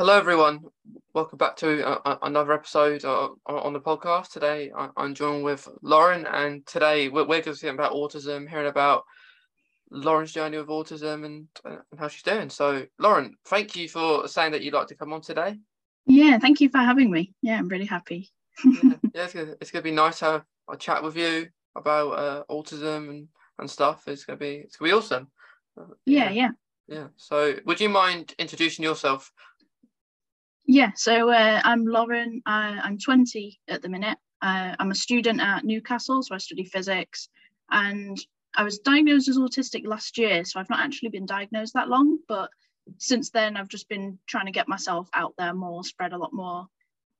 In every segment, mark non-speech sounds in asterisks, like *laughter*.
Hello, everyone. Welcome back to uh, another episode uh, on the podcast. Today, I- am joined with Lauren, and today we're, we're going to see about autism, hearing about Lauren's journey with autism and, uh, and how she's doing. So, Lauren, thank you for saying that you'd like to come on today. Yeah, thank you for having me. Yeah, I'm really happy. yeah, *laughs* yeah, it's gonna, it's gonna be nice to have a chat with you about uh, autism and, and stuff. It's gonna be it's gonna be awesome. Uh, yeah, yeah, yeah. So, would you mind introducing yourself yeah, so uh, I'm Lauren. Uh, I'm 20 at the minute. Uh, I'm a student at Newcastle, so I study physics. And I was diagnosed as autistic last year, so I've not actually been diagnosed that long. But since then, I've just been trying to get myself out there more, spread a lot more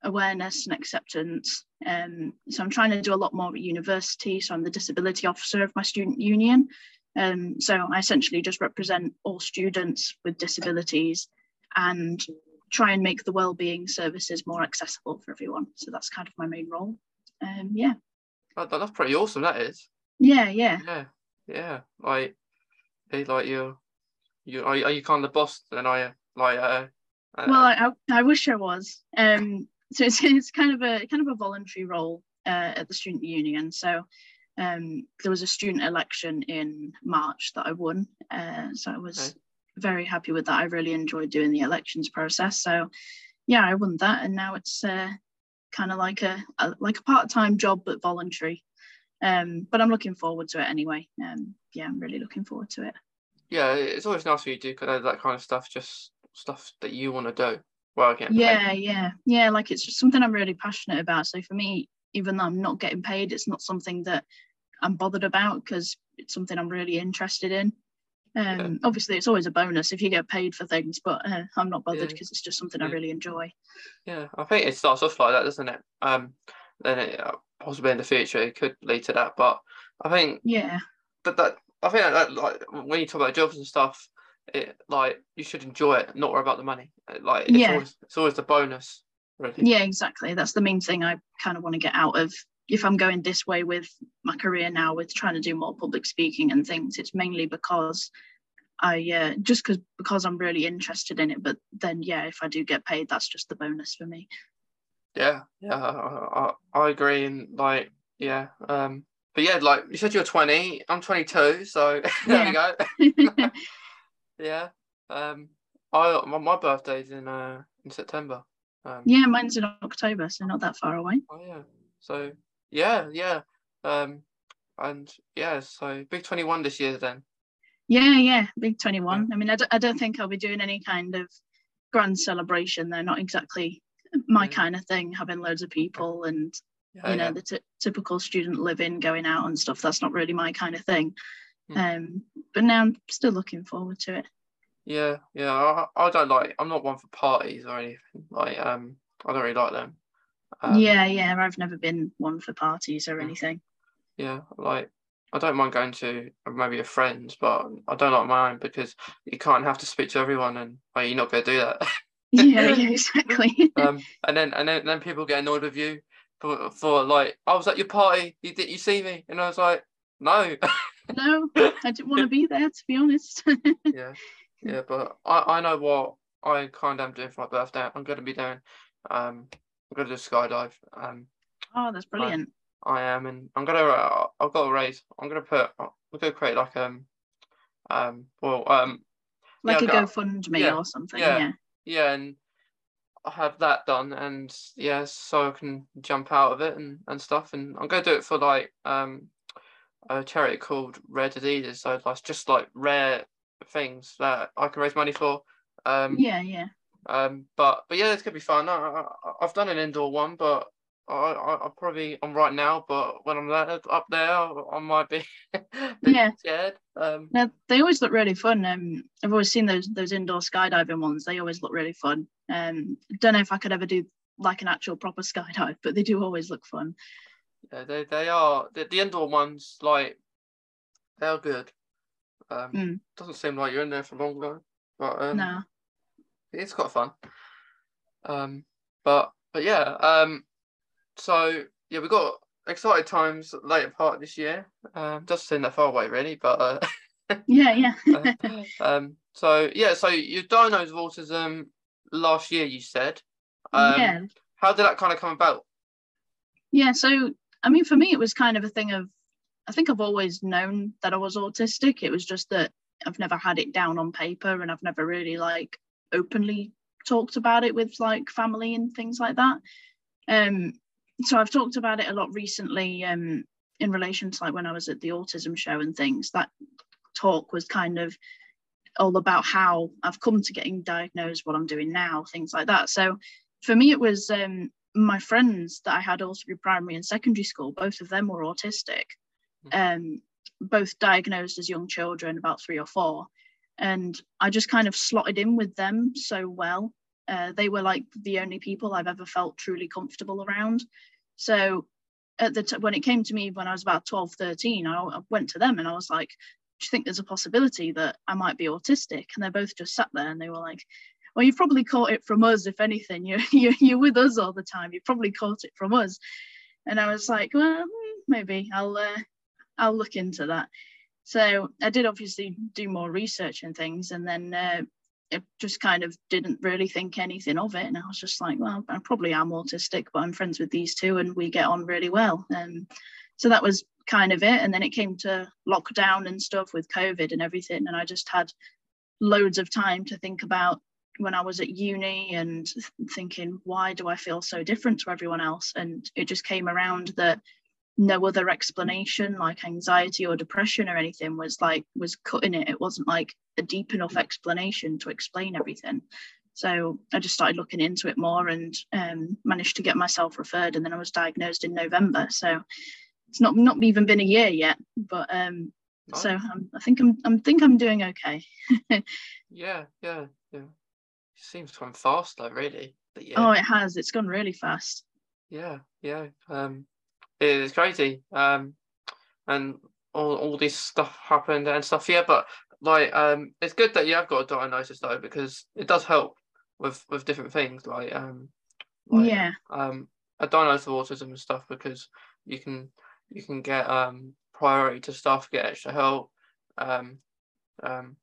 awareness and acceptance. Um, so I'm trying to do a lot more at university. So I'm the disability officer of my student union. Um, so I essentially just represent all students with disabilities and try and make the well-being services more accessible for everyone. So that's kind of my main role. Um, yeah. That, that's pretty awesome. That is. Yeah, yeah. Yeah, yeah. Like, like you, you are, are you kind of the boss? Then are you like? Uh, uh, well, I, I wish I was. Um, so it's *laughs* it's kind of a kind of a voluntary role uh, at the student union. So um, there was a student election in March that I won. Uh, so I was okay very happy with that. I really enjoyed doing the elections process. So yeah, I won that, and now it's uh, kind of like a, a, like a part time job but voluntary. Um, but I'm looking forward to it anyway. Um, yeah, I'm really looking forward to it. Yeah, it's always nice when you do kind of that kind of stuff, just stuff that you want to do. Well, again, yeah, yeah, yeah. Like it's just something I'm really passionate about. So for me, even though I'm not getting paid, it's not something that I'm bothered about because it's something I'm really interested in. Um, yeah. Obviously, it's always a bonus if you get paid for things, but uh, I'm not bothered because yeah. it's just something. I really enjoy. Yeah, I think it starts off like that, doesn't it? Um, then it, uh, possibly in the future it could lead to that, but I think yeah, but that I think that like when you talk about jobs and stuff, it like you should enjoy it, not worry about the money. Like it's yeah. always it's always the bonus. Really. Yeah, exactly. That's the main thing I kind of want to get out of if I'm going this way with my career now, with trying to do more public speaking and things, it's mainly because I uh, just because because I'm really interested in it. But then, yeah, if I do get paid, that's just the bonus for me. Yeah, yeah, I, I, I agree, and like, yeah, um, but yeah, like you said, you're 20. I'm 22, so *laughs* there we go. *laughs* *laughs* yeah, um, I my, my birthday's in uh in September. Um, yeah, mine's in October, so not that far away. Oh yeah, so yeah, yeah. Um, and yeah, so big 21 this year then. Yeah, yeah, big 21. Yeah. I mean, I d- I don't think I'll be doing any kind of grand celebration. They're not exactly my yeah. kind of thing, having loads of people and, yeah, you know, the t- typical student living, going out and stuff. That's not really my kind of thing. Mm. Um, but now I'm still looking forward to it. Yeah, yeah. I, I don't like, I'm not one for parties or anything. Like, um, I don't really like them. Um, yeah, yeah, I've never been one for parties or anything. Yeah, like I don't mind going to maybe a friend's, but I don't like mine because you can't have to speak to everyone, and well, you're not going to do that. *laughs* yeah, yeah, *laughs* exactly. um, and then and then, then people get annoyed with you for, for like I was at your party, you did you see me, and I was like, no, no, I didn't want to be there to be honest. *laughs* yeah, yeah, but I I know what I kind of am doing for my birthday. I'm going to be doing um I'm gonna do skydive. Um, oh, that's brilliant. I, I am, and I'm gonna. Uh, I've got a raise. I'm gonna put. I'm gonna create like um, um, well, um, like yeah, a GoFundMe yeah, or something. Yeah, yeah, yeah, and I have that done, and yeah, so I can jump out of it and and stuff. And I'm gonna do it for like um, a charity called Rare Diseases. So that's just like rare things that I can raise money for. Um, yeah, yeah. Um, but but yeah, it's gonna be fun. I, I, have done an indoor one, but I, I, I probably I'm right now. But when I'm up there, I might be, *laughs* yeah scared. Um, now, they always look really fun. Um, I've always seen those those indoor skydiving ones. They always look really fun. Um, don't know if I could ever do like an actual proper *laughs* skydive, but they do always look fun. Yeah, they they are the, the indoor ones. Like they are good. Um, mm. doesn't seem like you're in there for long though. But um, no it's quite fun. Um, but but yeah, um, so yeah, we've got excited times later part this year. Um, doesn't seem that far away really, but uh, *laughs* yeah, yeah. uh, *laughs* um, so yeah, so you're diagnosed with autism last year. You said. Um, yeah. How did that kind of come about? Yeah. So I mean, for me, it was kind of a thing of I think I've always known that I was autistic. It was just that I've never had it down on paper and I've never really like openly talked about it with like family and things like that. Um, so I've talked about it a lot recently um, in relation to like when I was at the autism show and things. That talk was kind of all about how I've come to getting diagnosed, what I'm doing now, things like that. So for me, it was um, my friends that I had all through primary and secondary school. Both of them were autistic, hmm. um, both diagnosed as young children, about three or four. And I just kind of slotted in with them so well. Uh, they were like the only people I've ever felt truly comfortable around. So at the t- when it came to me when I was about 12, 13, I, I went to them and I was like, do you think there's a possibility that I might be autistic? And they both just sat there and they were like, well, you've probably caught it from us, if anything. You're, *laughs* you're, you're with us all the time. You probably caught it from us. And I was like, well, hmm, maybe I'll, uh, I'll look into that. So I did obviously do more research and things. And then uh, it just kind of didn't really think anything of it. And I was just like, well, I probably am autistic, but I'm friends with these two and we get on really well. Um, so that was kind of it. And then it came to lockdown and stuff with COVID and everything. And I just had loads of time to think about when I was at uni and thinking, why do I feel so different to everyone else? And it just came around that no other explanation like anxiety or depression or anything was like was cutting it. It wasn't like a deep enough explanation to explain everything. So i just started looking into it more and um, managed to get myself referred and then i was diagnosed in november. So it's not not even been a year yet but um oh. so I'm, i think i'm i think i'm doing okay. *laughs* Yeah yeah yeah. It seems to come fast though really. But yeah. oh it has. It's gone really fast. Yeah yeah. Um it's crazy. Um, and all, all this stuff happened and stuff. Yeah, but like um, it's good that you have got a diagnosis though because it does help with with different things like um, like, yeah, um, a diagnosis of autism and stuff because you can you can get um priority to stuff, get extra help. Um, um,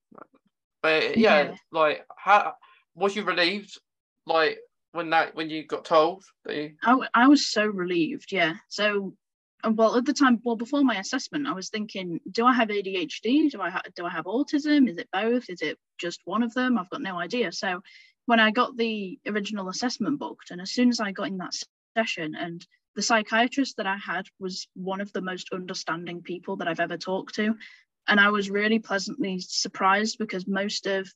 but yeah, yeah, like how was you relieved? Like when that when you got told that you... I, I was so relieved yeah. So uh, well at the time well before my assessment i was thinking do i have adhd do i ha- do i have autism? Is it both? Is it just one of them? I've got no idea. So when i got the original assessment booked and as soon as i got in that session and the psychiatrist that i had was one of the most understanding people that i've ever talked to and i was really pleasantly surprised because most of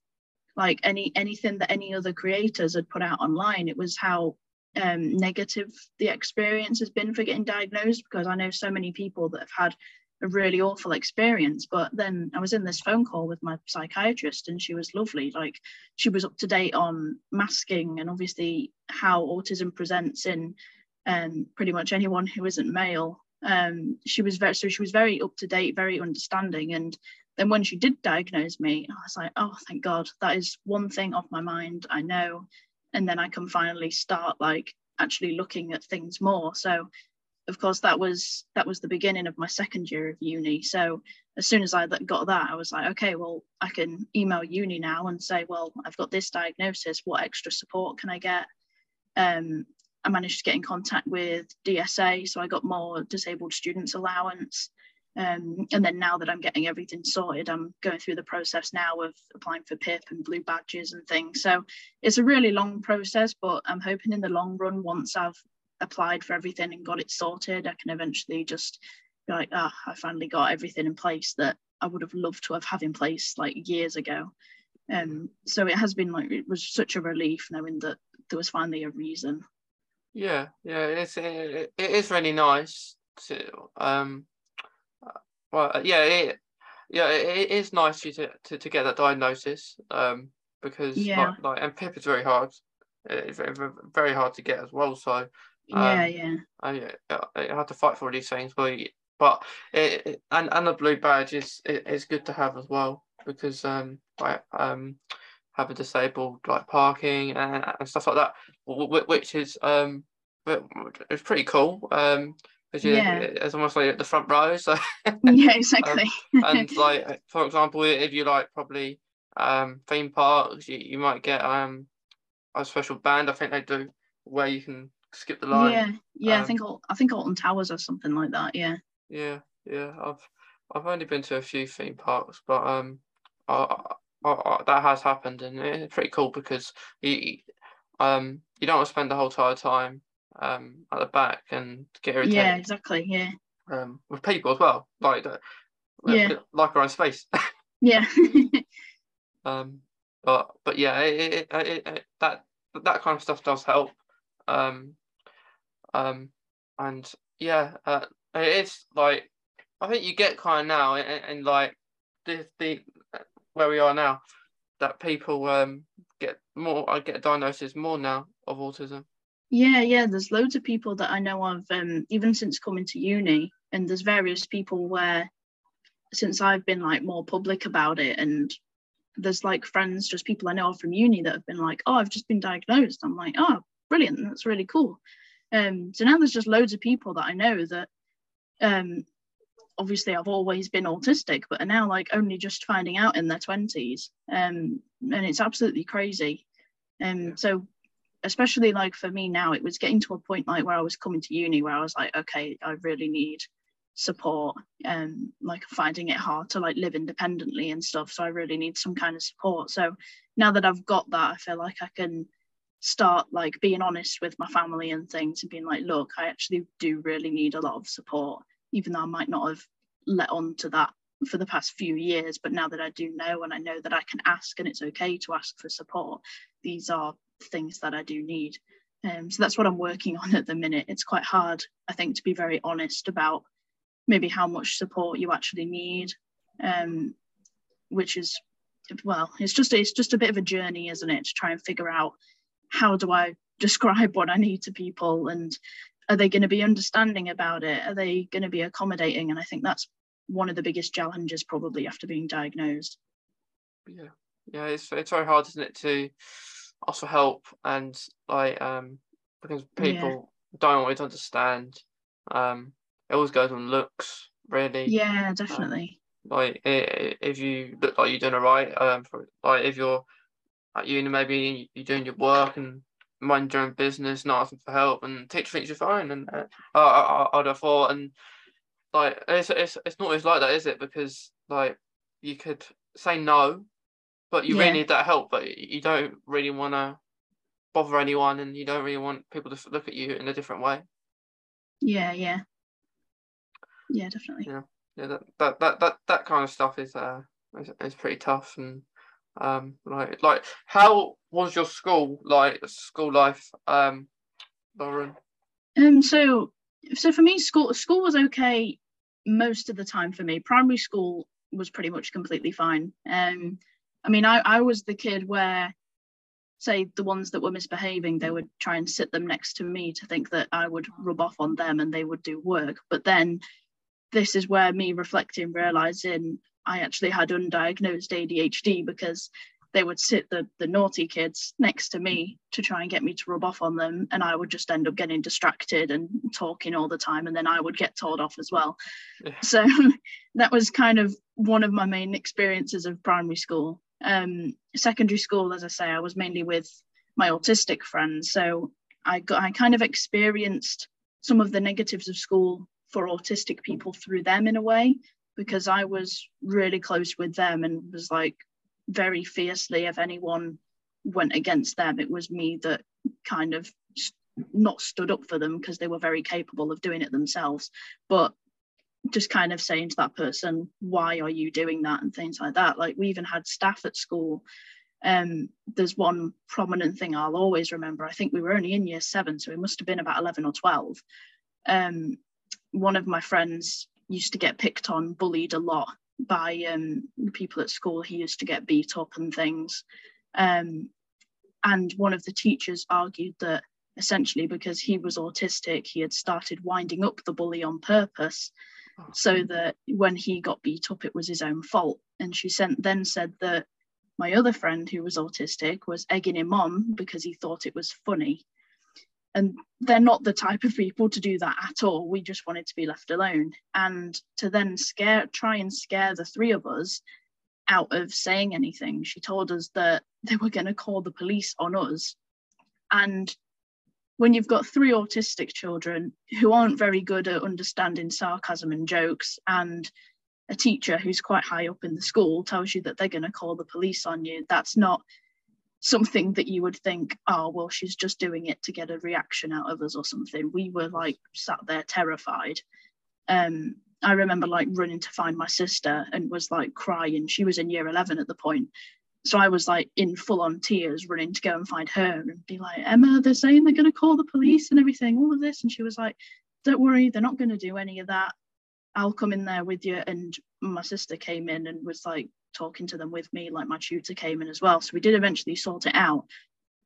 like any anything that any other creators had put out online it was how um, negative the experience has been for getting diagnosed because i know so many people that have had a really awful experience but then i was in this phone call with my psychiatrist and she was lovely like she was up to date on masking and obviously how autism presents in um, pretty much anyone who isn't male. Um, she was very so she was very up to date very understanding and then when she did diagnose me, I was like, oh, thank God, that is one thing off my mind. I know. And then I can finally start like actually looking at things more. So of course that was that was the beginning of my second year of uni. So as soon as I got that, I was like, okay, well, I can email uni now and say, well, I've got this diagnosis. What extra support can I get? Um, I managed to get in contact with DSA, so I got more disabled students allowance. Um, and then now that I'm getting everything sorted, I'm going through the process now of applying for PIP and blue badges and things. So it's a really long process, but I'm hoping in the long run, once I've applied for everything and got it sorted, I can eventually just be like, ah, oh, I finally got everything in place that I would have loved to have had in place like years ago. Um, so it has been like it was such a relief knowing that there was finally a reason. Yeah, yeah, it's it, it is really nice to um well, uh, yeah, it, yeah, it is nice to, to to get that diagnosis. Um, because yeah. like, like and PIP is very hard. It's very, very hard to get as well. So um, yeah, yeah. I, I had to fight for these things, but but it, it, and and the blue badge is is good to have as well because um like um have a disabled like parking and, and stuff like that, which is um it's pretty cool. Um, because yeah. it's almost like at the front row. *laughs* So yeah, exactly. um, and *laughs* like for example, if you like probably um, theme parks, you, you might get um, a special band. I think they do where you can skip the line. Yeah, yeah. Um, I think I think Alton Towers or something like that. Yeah. Yeah, yeah. I've I've only been to a few theme parks, but um, I, I, I, that has happened, and it's pretty cool because you um you don't want to spend the whole entire time um at the back and get irritated Yeah, exactly. Yeah. um with people as well, like that, Yeah. like our own space. *laughs* Yeah. *laughs* um, but but yeah, it, it, it, it, it- that that kind of stuff does help. Um, um, and yeah, uh, it's like I think you get kind of now, and, and like the the where we are now, that people um get more, I get diagnosis more now of autism. Yeah, yeah, there's loads of people that I know of, um, even since coming to uni, and there's various people where, since I've been like more public about it, and there's like friends, just people I know from uni that have been like, oh, I've just been diagnosed. I'm like, oh, brilliant, that's really cool. Um, so now there's just loads of people that I know that, um, obviously I've always been autistic, but are now like only just finding out in their twenties, um, and it's absolutely crazy. Um, Yeah. so especially like for me now, it was getting to a point like where I was coming to uni where I was like, okay, I really need support and like finding it hard to like live independently and stuff. So I really need some kind of support. So now that I've got that, I feel like I can start like being honest with my family and things and being like, look, I actually do really need a lot of support, even though I might not have let on to that for the past few years. But now that I do know and I know that I can ask and it's okay to ask for support, these are things that I do need. Um, so that's what I'm working on at the minute. It's quite hard, I think, to be very honest about maybe how much support you actually need, um, which is, well, it's just it's just a bit of a journey, isn't it, to try and figure out how do I describe what I need to people and are they going to be understanding about it? Are they going to be accommodating? And I think that's one of the biggest challenges probably after being diagnosed. Yeah, yeah, it's it's very hard, isn't it, to ask for help and like um because Yeah. people don't always understand. Um, it always goes on looks, really. Yeah, definitely. Like i- i- if you look like you're doing alright, um, for like if you're at uni, maybe you're doing your work and mind your own business, not asking for help, and teacher thinks you're fine, and uh, I, I I'd have thought, and like it's it's it's not always like that, is it? Because like you could say no, but you Yeah. really need that help, but you don't really want to bother anyone, and you don't really want people to look at you in a different way. Yeah, yeah. Yeah, definitely. Yeah. yeah that, that that that that kind of stuff is uh is, is pretty tough and um like like how was your school like school life um lauren Um, so so for me, school school was okay most of the time for me. Primary school was pretty much completely fine. Um, I mean, I I was the kid where, say, the ones that were misbehaving, they would try and sit them next to me to think that I would rub off on them and they would do work. But then, this is where me reflecting, realizing I actually had undiagnosed ADHD because they would sit the the naughty kids next to me to try and get me to rub off on them and i would just end up getting distracted and talking all the time and then i would get told off as well Yeah. so *laughs* that was kind of one of my main experiences of primary school um secondary school as i say i was mainly with my autistic friends. So i got i kind of experienced some of the negatives of school for autistic people through them in a way because i was really close with them and was like very fiercely if anyone went against them it was me that kind of not stood up for them because they were very capable of doing it themselves. But just kind of saying to that person why are you doing that? and things like that. Like we even had staff at school um there's one prominent thing i'll always remember. I think we were only in year seven so it must have been about 11 or 12 um one of my friends used to get picked on bullied a lot by um, people at school. He used to get beat up and things. Um, and one of the teachers argued that essentially because he was autistic, he had started winding up the bully on purpose so hmm. that when he got beat up, it was his own fault. And she sent, then said that my other friend who was autistic was egging him on because he thought it was funny. And they're not the type of people to do that at all. We just wanted to be left alone. And to then scare, try and scare the three of us out of saying anything, she told us that they were going to call the police on us And when you've got three autistic children who aren't very good at understanding sarcasm and jokes, and a teacher who's quite high up in the school tells you that they're going to call the police on you, that's not something that you would think, oh, well, she's just doing it to get a reaction out of us or something. We were like sat there terrified. Um, I remember like running to find my sister and was like crying. She was in year 11 at the point. So I was like in full on tears running to go and find her and be like, Emma, they're saying they're going to call the police and everything, all of this. And she was like, don't worry, they're not going to do any of that. I'll come in there with you. And my sister came in and was like, talking to them with me, like my tutor came in as well. So we did eventually sort it out.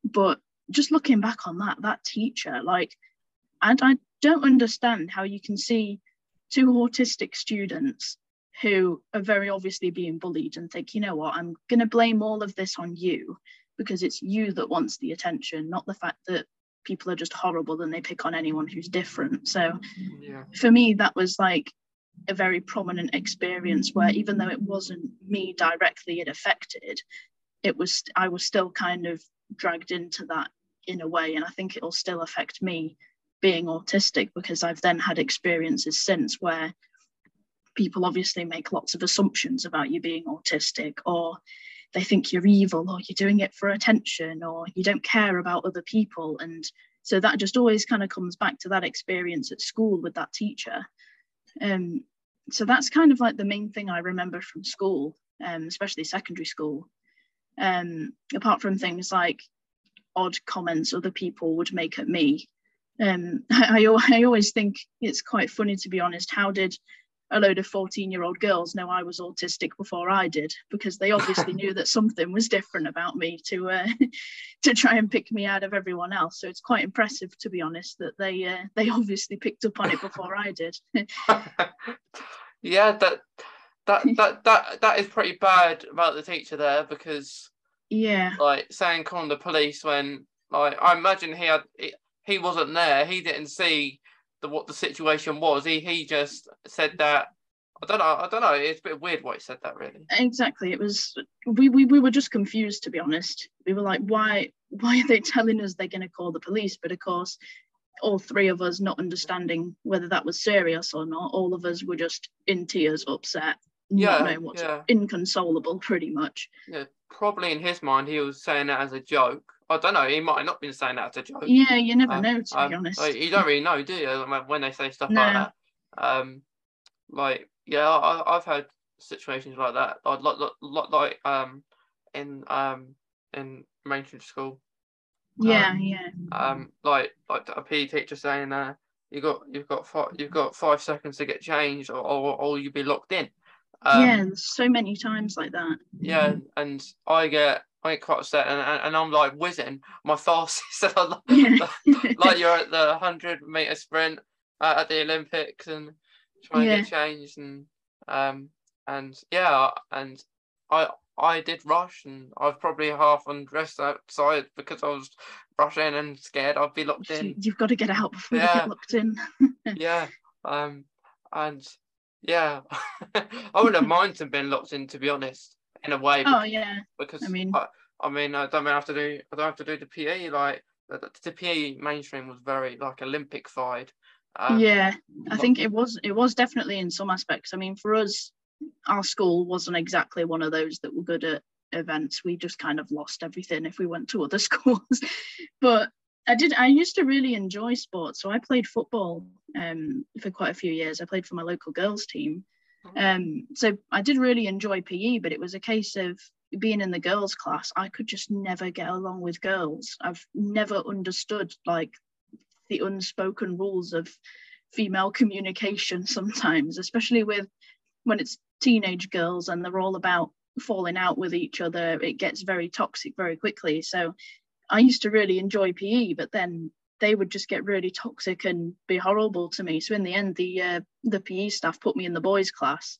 But just looking back on that, that teacher, like, and I don't understand how you can see two autistic students who are very obviously being bullied and think, you know what, I'm going to blame all of this on you because it's you that wants the attention, not the fact that people are just horrible and they pick on anyone who's different. So yeah. for me, that was like a very prominent experience where even though it wasn't me directly it affected it was i was still kind of dragged into that in a way and i think it'll still affect me being autistic because i've then had experiences since where people obviously make lots of assumptions about you being autistic or they think you're evil or you're doing it for attention or you don't care about other people and so that just always kind of comes back to that experience at school with that teacher um, so that's kind of like the main thing I remember from school, um, especially secondary school. Um, apart from things like odd comments other people would make at me. Um, *laughs* I, I, I always think it's quite funny, to be honest. How did a load of 14 year old girls know I was autistic before I did? Because they obviously *laughs* knew that something was different about me to uh, *laughs* to try and pick me out of everyone else. So it's quite impressive, to be honest, that they uh, *laughs* they obviously picked up on it before I did. yeah, that that that that that is pretty bad about the teacher there because yeah, like saying calling the police when like I imagine he had he, he wasn't there, he didn't see the what the situation was. He he just said that I don't know. I don't know. It's a bit weird why he said that. Really. Exactly. It was. We we, we were just confused, to be honest. We were like, why why are they telling us they're going to call the police? But of course, all three of us not understanding whether that was serious or not. All of us were just in tears, upset, yeah, not knowing yeah. inconsolable, pretty much. Yeah, probably in his mind, he was saying that as a joke. I don't know. He might have not been saying that as a joke. Yeah, you never um, know. To um, be honest, you don't really know, do you? When they say stuff no. like that. Um, like yeah, I, have had situations like that. I'd like, like, like um, in um, in mainstream school, yeah, um, yeah. Um, like like a PE teacher saying, uh, you got you've got five you've got five seconds to get changed, or or, or you'll be locked in. Um, yeah, so many times like that. Yeah, and I get I get quite upset, and, and, and I'm like whizzing my fastest, *laughs* *laughs* like, you're at the hundred meter sprint uh, at the Olympics, and trying yeah. to get changed, and um, and yeah, and I I did rush and I was probably half undressed outside because I was rushing and scared I'd be locked in. You've got to get out before yeah. you get locked in. *laughs* yeah. Um and yeah. I wouldn't have minded being locked in to be honest, in a way. Oh yeah. Because I mean I, I mean I don't have to do I don't have to do the PE like the, the PE mainstream was very like Olympic side. Um, yeah, I think it was it was definitely in some aspects. I mean, for us, our school wasn't exactly one of those that were good at events. We just kind of lost everything if we went to other *laughs* schools. but I did. I used to really enjoy sports, so I played football um, for quite a few years. I played for my local girls team. Um, so I did really enjoy PE. But it was a case of being in the girls' class. I could just never get along with girls. I've never understood like the unspoken rules of female *laughs* communication sometimes, especially with when it's teenage girls and they're all about falling out with each other, it gets very toxic very quickly. So I used to really enjoy PE, but then they would just get really toxic and be horrible to me. So in the end, the uh, the PE staff put me in the boys' class,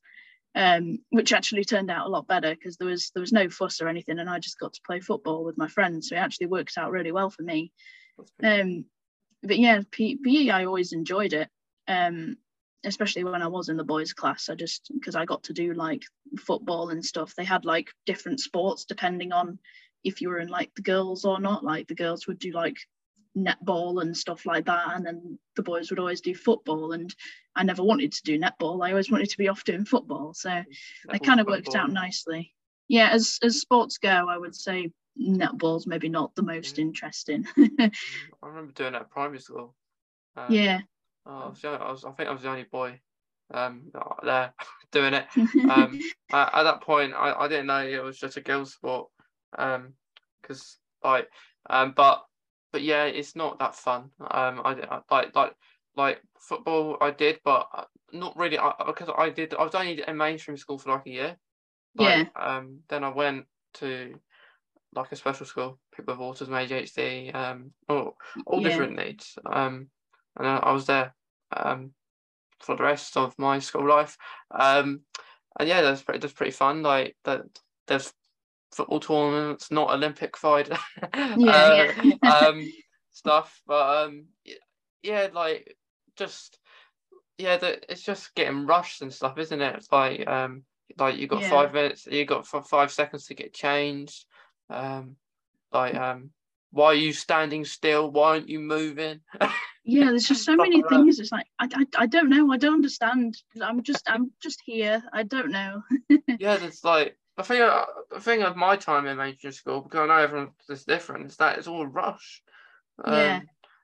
um, which actually turned out a lot better because there was there was no fuss or anything, and I just got to play football with my friends. So it actually worked out really well for me. Um, but yeah, PE I always enjoyed it. Um, especially when I was in the boys' class. I just because I got to do like football and stuff. They had like different sports depending on if you were in like the girls or not. Like the girls would do like netball and stuff like that and then the boys would always do football and I never wanted to do netball I always wanted to be off doing football so it kind of worked out nicely. Yeah as as sports go I would say netball's maybe not the most mm. interesting. I remember doing that at primary school. Um, yeah. Oh, I, was, I, was, I think I was the only boy um there *laughs* doing it. Um *laughs* at, at, that point I, I didn't know it was just a girls sport um because like um but but yeah it's not that fun um I, I like like like football I did but uh, not really I, because I did I was only in mainstream school for like a year like, yeah um then I went to like a special school people with autism ADHD um all, all yeah. different needs um and I, I was there um for the rest of my school life. Um, and yeah, that's pretty that's pretty fun. Like that, there's football tournaments, not Olympic fight, *laughs* yeah, uh, yeah. *laughs* um, stuff. But um, yeah, like just yeah, the, it's just getting rushed and stuff, isn't it? It's like um, like you got yeah. five minutes, you got five seconds to get changed. Um, like um, why are you standing still? Why aren't you moving? *laughs* yeah there's just so many things it's like I, I i don't know i don't understand i'm just i'm just here i don't know yeah it's like the think the thing of my time in mainstream school because i know everyone is different is that it's all rush. Um, yeah.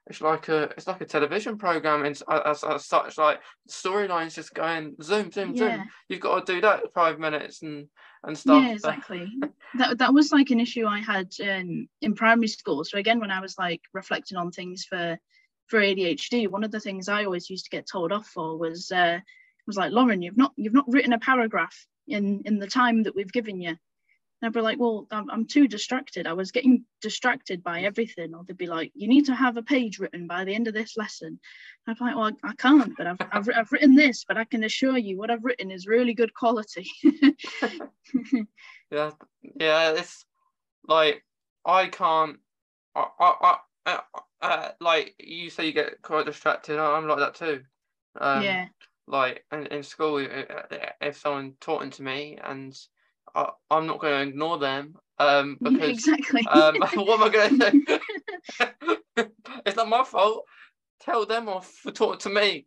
it's like a it's like a television program and as, as such like storylines just going zoom zoom yeah. zoom you've got to do that five minutes and and stuff. yeah *laughs* exactly. That, that was like an issue i had in in primary school. So again when i was like reflecting on things for for ADHD, one of the things I always used to get told off for was uh, was like, Lauren, you've not you've not written a paragraph in in the time that we've given you. And I'd be like, well, I'm, I'm too distracted. I was getting distracted by everything. Or they'd be like, you need to have a page written by the end of this lesson. I'm like, well, I, I can't, but I've, I've, I've written this, but I can assure you what I've written is really good quality. *laughs* yeah, yeah, it's like I can't. I, I, I, uh, like you say, you get quite distracted. I'm like that too. Um, yeah. Like in, in school, if someone talking to me and I, am not going to ignore them um, *laughs* because yeah, exactly. um, *laughs* what am I going to do? *laughs* it's not my fault. Tell them off for talking to me.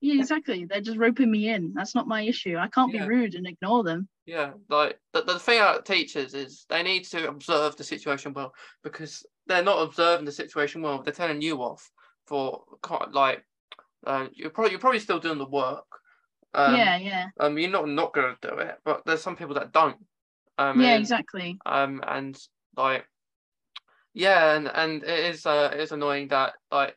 yeah, exactly. They're just roping me in. That's not my issue. I can't yeah. be rude and ignore them. Yeah, like the, the thing about teachers is they need to observe the situation well because they're not observing the situation well. They're telling you off for like uh, you're probably you're probably still doing the work. Um, yeah, yeah. Um, you're not not gonna do it, but there's some people that don't. Um, yeah, and, exactly. Um, and like, yeah, and and it is uh, it is annoying that like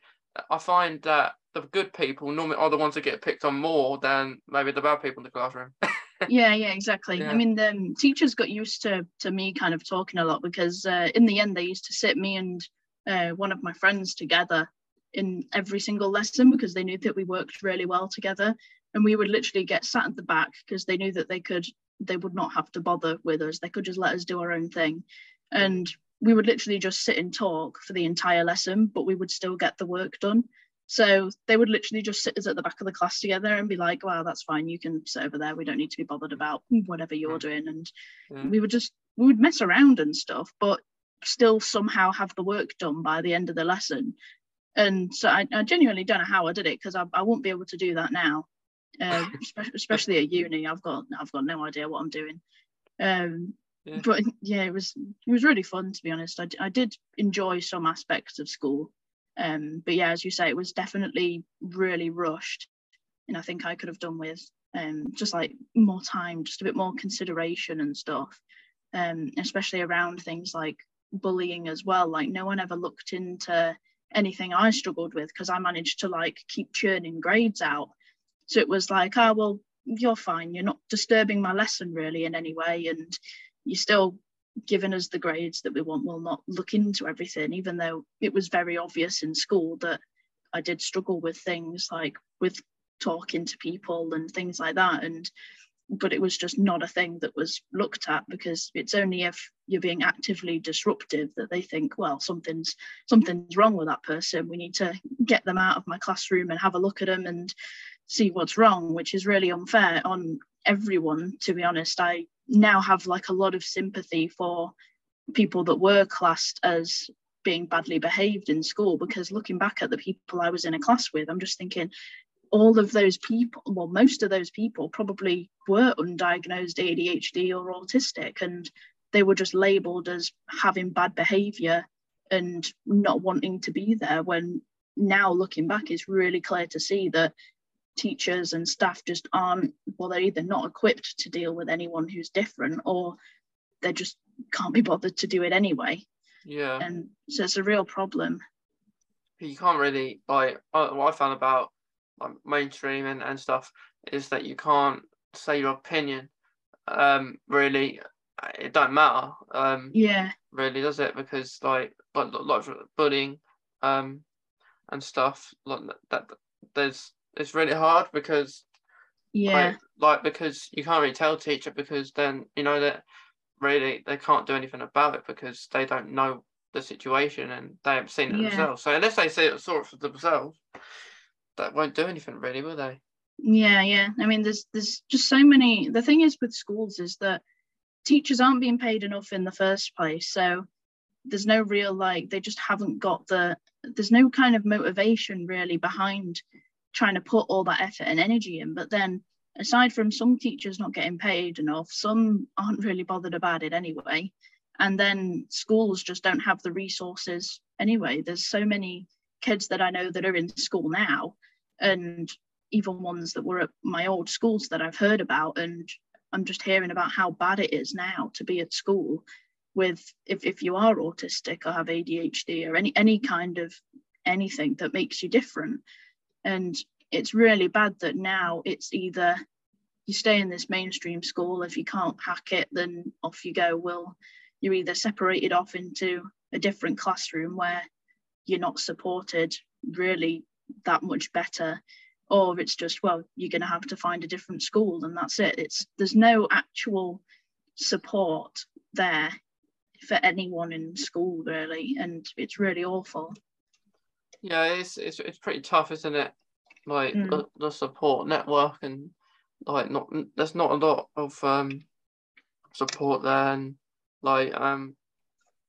I find that the good people normally are the ones that get picked on more than maybe the bad people in the classroom. *laughs* yeah yeah exactly yeah. i mean the um, teachers got used to to me kind of talking a lot because uh, in the end they used to sit me and uh, one of my friends together in every single lesson because they knew that we worked really well together and we would literally get sat at the back because they knew that they could they would not have to bother with us they could just let us do our own thing and we would literally just sit and talk for the entire lesson but we would still get the work done so they would literally just sit us at the back of the class together and be like, wow that's fine. You can sit over there. We don't need to be bothered about whatever you're hmm. doing." And yeah. we would just we would mess around and stuff, but still somehow have the work done by the end of the lesson. And so I, I genuinely don't know how I did it because I, I won't be able to do that now, *laughs* uh, especially at uni. I've got I've got no idea what I'm doing. Um, yeah. But yeah, it was it was really fun to be honest. I, I did enjoy some aspects of school um, but yeah, as you say, it was definitely really rushed. And I think I could have done with um, just like more time, just a bit more consideration and stuff, um, especially around things like bullying as well. Like no one ever looked into anything I struggled with because I managed to like keep churning grades out. So it was like, oh, well, you're fine. You're not disturbing my lesson really in any way. And you're still giving us the grades that we want We'll not look into everything even though it was very obvious in school that i did struggle with things like with talking to people and things like that and but it was just not a thing that was looked at because it's only if you're being actively disruptive that they think well something's something's wrong with that person. We need to get them out of my classroom and have a look at them and see what's wrong which is really unfair on everyone to be honest. I now have like a lot of sympathy for people that were classed as being badly behaved in school because looking back at the people I was in a class with, I'm just thinking all of those people, well, most of those people probably were undiagnosed ADHD or autistic, and they were just labeled as having bad behavior and not wanting to be there. When now looking back, it's really clear to see that teachers and staff just aren't, well, they're either not equipped to deal with anyone who's different or they just can't be bothered to do it anyway. Yeah. And so it's a real problem. You can't really like uh, what I found about like mainstream and, and stuff is that you can't say your opinion. Um, really, it don't matter. Um, yeah. Really, does it? Because like like like bullying, um, and stuff like that. There's it's really hard because yeah, like, like because you can't really tell teacher because then you know that really they can't do anything about it because they don't know the situation and they haven't seen it yeah. themselves. So unless they see it saw it for themselves, that won't do anything really, will they? Yeah, yeah. I mean, there's there's just so many. The thing is with schools is that teachers aren't being paid enough in the first place, so there's no real like they just haven't got the there's no kind of motivation really behind trying to put all that effort and energy in. But then aside from some teachers not getting paid enough, some aren't really bothered about it anyway. And then schools just don't have the resources anyway. There's so many kids that I know that are in school now, and even ones that were at my old schools that I've heard about. And I'm just hearing about how bad it is now to be at school with if, if you are autistic or have ADHD or any any kind of anything that makes you different. And it's really bad that now it's either you stay in this mainstream school if you can't hack it then off you go well you're either separated off into a different classroom where you're not supported really that much better or it's just well you're going to have to find a different school and that's it. It's there's no actual support there for anyone in school really and it's really awful. Yeah it's it's, it's pretty tough isn't it? Like mm. the, the support network and like not there's not a lot of um support there and like um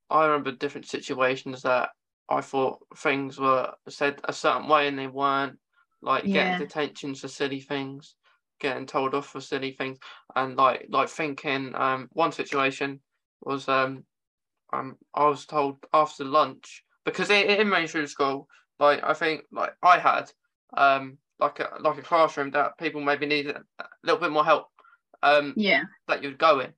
I remember different situations that I thought things were said a certain way and they weren't like yeah. getting detentions for silly things getting told off for silly things and like like thinking um one situation was um um I was told after lunch because in, in mainstream school like I think like I had um, like a like a classroom that people maybe needed a little bit more help. Um, yeah. That you'd go in,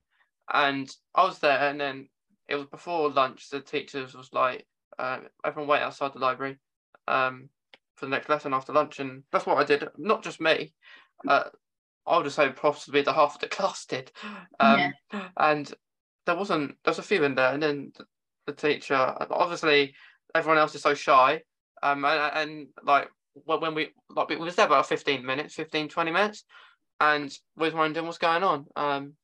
and I was there, and then it was before lunch. The teachers was like, uh, everyone wait outside the library, um, for the next lesson after lunch, and that's what I did. Not just me. Uh, I would say possibly the half of the *laughs* class did. Um, yeah. and there wasn't. There was a few in there, and then the, the teacher. Obviously, everyone else is so shy. Um, and, and like when we like we was there about 15 minutes 15 20 minutes and we was wondering what's going on um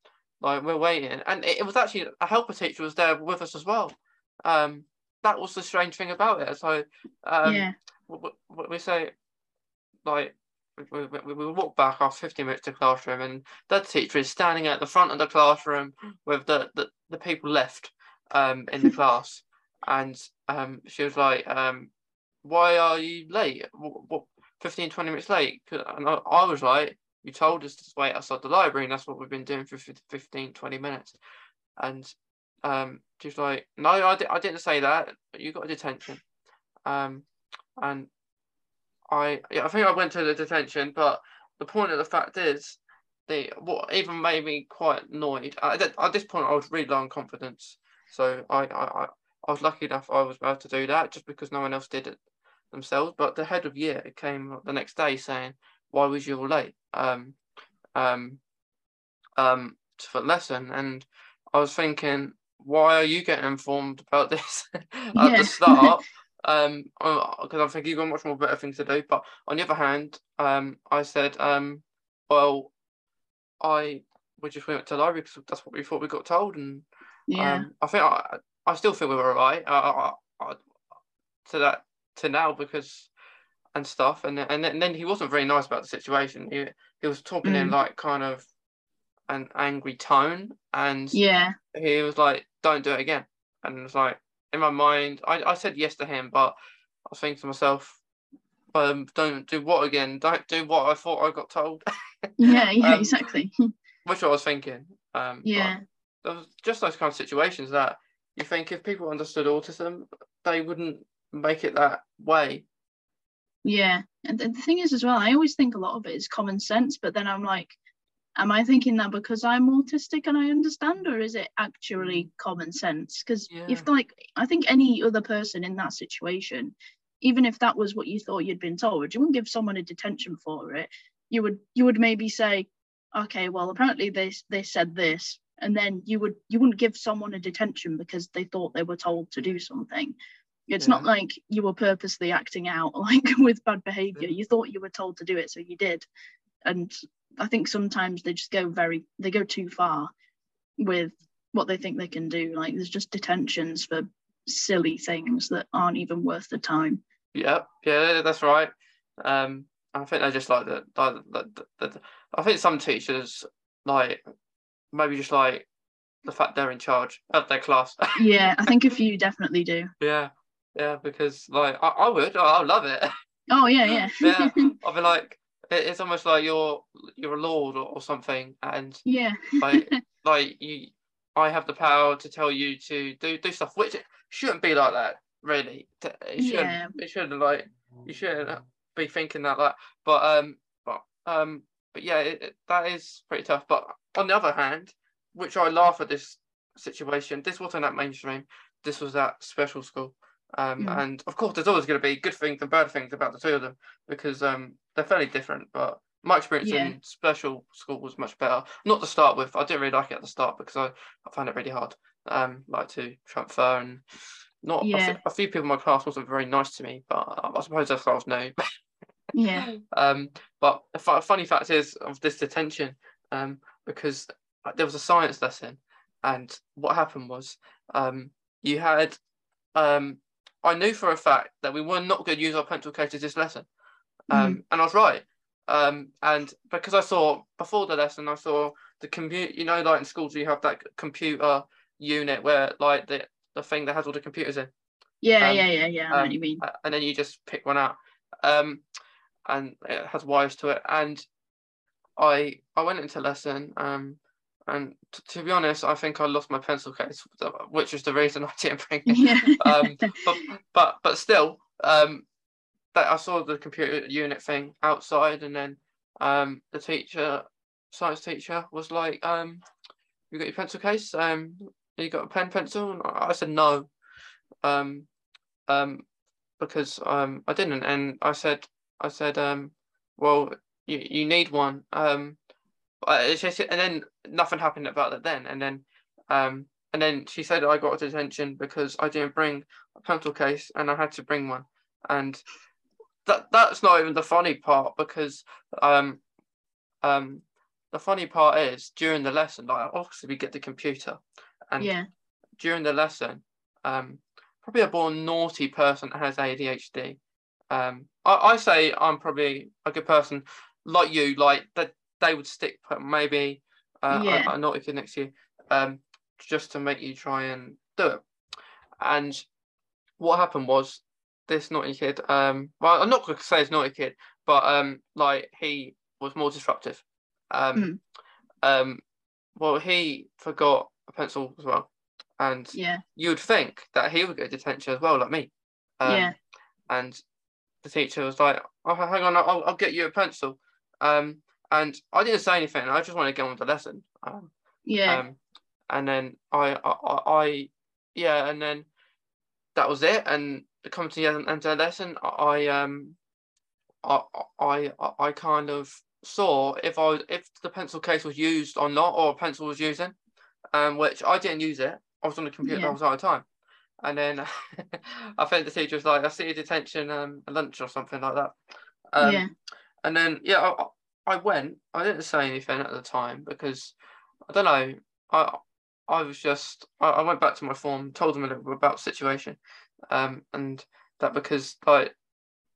like we're waiting and it, it, was actually a helper teacher was there with us as well um that was the strange thing about it so um yeah. we, we say like we, we, we walk back after 15 minutes to classroom and that teacher is standing at the front of the classroom with the the, the people left um in the *laughs* class and um she was like um why are you late? What, what 15, 20 minutes late? And I, I was like, you told us to wait outside the library, and that's what we've been doing for 15, 20 minutes. And um, she's like, no, I, di- I didn't say that. You got a detention. Um, and I, yeah, I think I went to the detention, but the point of the fact is, the what even made me quite annoyed. At, at this point, I was really low on confidence, so I, I, I was lucky enough I was able to do that just because no one else did it themselves. But the head of year came the next day saying, "Why was you all late?" Um, um, um, for lesson, and I was thinking, why are you getting informed about *laughs* this *laughs* at yeah. the start? *laughs* um, because uh, I think you've got much more better things to do. But on the other hand, um, I said, um, well, I we just went to the library because that's what we thought we got told, and yeah, um, I think I, I still feel we were alright. Uh, to that to now because and stuff, and and then, and then he wasn't very nice about the situation. He he was talking mm. in like kind of an angry tone, and yeah, he was like, "Don't do it again," and it was like, in my mind, I, I said yes to him, but I was thinking to myself, um, don't do what again? Don't do what I thought I got told. *laughs* yeah, yeah, Um, exactly. Which I was thinking. Um, yeah, there was just those kind of situations that you think if people understood autism, they wouldn't make it that way. yeah. And the thing is, as well, I always think a lot of it is common sense, but then I'm like, am I thinking that because I'm autistic and I understand, or is it actually common sense? Because Yeah. if, like, I think any other person in that situation, even if that was what you thought you'd been told, you wouldn't give someone a detention for it. You would, you would maybe say, okay, well, apparently they they said this, and then you would you wouldn't give someone a detention because they thought they were told to do something. It's not like you were purposely acting out *laughs* like with bad behavior. Yeah. You thought you were told to do it, so you did. And I think sometimes they just go very they go too far with what they think they can do. Like there's just detentions for silly things that aren't even worth the time. Yeah, yeah, that's right. Um, I think they just like the, I think some teachers like maybe just like the fact they're in charge of their class. *laughs* Yeah, I think a few definitely do. yeah, yeah, because like I, I would, I, I love it. Oh yeah, yeah. *laughs* yeah, I'll be like, it's almost like you're you're a lord or, or something, and yeah. like *laughs* like you, I have the power to tell you to do do stuff, which it shouldn't be like that, really. It shouldn't. Yeah. It shouldn't like you shouldn't be thinking that like. But um, but um, but yeah, it, it- that is pretty tough. But on the other hand, which I laugh at this situation. This wasn't at mainstream. This was at special school. Um, Mm. and of course, there's always going to be good things and bad things about the two of them because um, they're fairly different. But my experience Yeah. in special school was much better. Not to start with, I didn't really like it at the start because I, I found it really hard. Um, like to transfer and not a Yeah. a, few people in my class wasn't very nice to me, but I, I suppose that's what I was new. *laughs* Yeah. Um, but a funny fact is of this detention, um, because uh, there was a science lesson, and what happened was, um, you had, um, I knew for a fact that we were not going to use our pencil cases this lesson, um, and I was right. Um, and because I saw before the lesson, I saw the compute. You know, like in schools, you have that computer unit where, like, the the thing that has all the computers in Yeah, Um, yeah, yeah, yeah. I know what um, you mean. and then you just pick one out um and it has wires to it and i i went into lesson um and t- to be honest i think i lost my pencil case which is the reason i didn't bring it Yeah. *laughs* um but but but still um i saw the computer unit thing outside and then um the teacher science teacher was like um you got your pencil case? Um you got a pen pencil? And i said no. Um um because um I didn't. And I said I said um well you, you need one. Um just, and then nothing happened about that then. And then um and then she said I got a detention because I didn't bring a pencil case and I had to bring one. And that that's not even the funny part because um um the funny part is during the lesson like obviously we get the computer and yeah. during the lesson, um, probably a more naughty person that has ADHD. Um, I, I say I'm probably a good person like you, like that they would stick maybe uh, Yeah. a, a naughty kid next to you, um, just to make you try and do it. And what happened was this naughty kid, um, well, I'm not going to say it's naughty kid, but um, like he was more disruptive. Um, um, well, he forgot a pencil as well, and Yeah. you would think that he would get detention as well, like me. Um, Yeah. And the teacher was like, "Oh, hang on, I'll, I'll get you a pencil." Um, and I didn't say anything. I just wanted to get on with the lesson. Um, Yeah. um, and then I, I, I, I, yeah, and then that was it. And the coming to the end end of the lesson, I, um, I, I, I, kind of saw if I, if the pencil case was used or not, or a pencil was using, um, which I didn't use it. I was on the computer Yeah. the time. And then *laughs* I think the teacher was like, "I see you detention, um, lunch or something like that." Um, yeah. and then yeah, I, I went. I didn't say anything at the time because I don't know. I I was just I, I went back to my form, told them a little bit about the situation, um, and that because like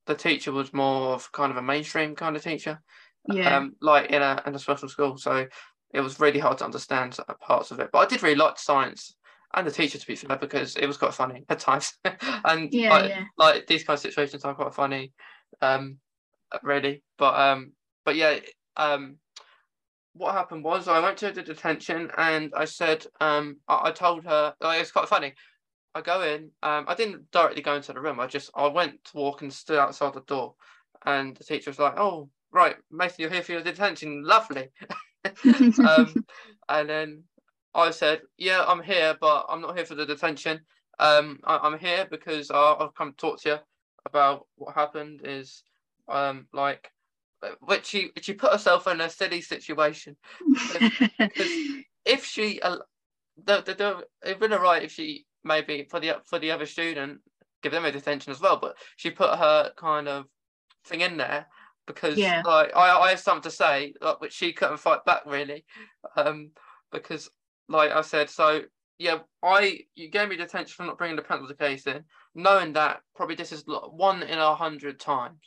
the teacher was more of kind of a mainstream kind of teacher, Yeah. um, like in a in a special school, so it was really hard to understand parts of it. But I did really like science, and the teacher to be fair because it was quite funny *laughs* at times *laughs* and Yeah, like, yeah. like these kind of situations are quite funny um really but um but yeah um what happened was I went to the detention and I said um I, I told her like, it's quite funny I go in um I didn't directly go into the room I just I went to walk and stood outside the door and the teacher was like oh right Mason you're here for your detention lovely *laughs* um, and then I said, "Yeah, I'm here, but I'm not here for the detention. Um, I, am here because I, I've come to talk to you about what happened. Is um, like, which she she put herself in a silly situation. *laughs* If she, uh, the, the, the, it'd been alright if she maybe for the for the other student give them a detention as well, but she put her kind of thing in there because Yeah. like I, I had something to say, like, which she couldn't fight back really, um, because like I said, so yeah, I you gave me detention for not bringing the pencil case in, knowing that probably this is one in a hundred times,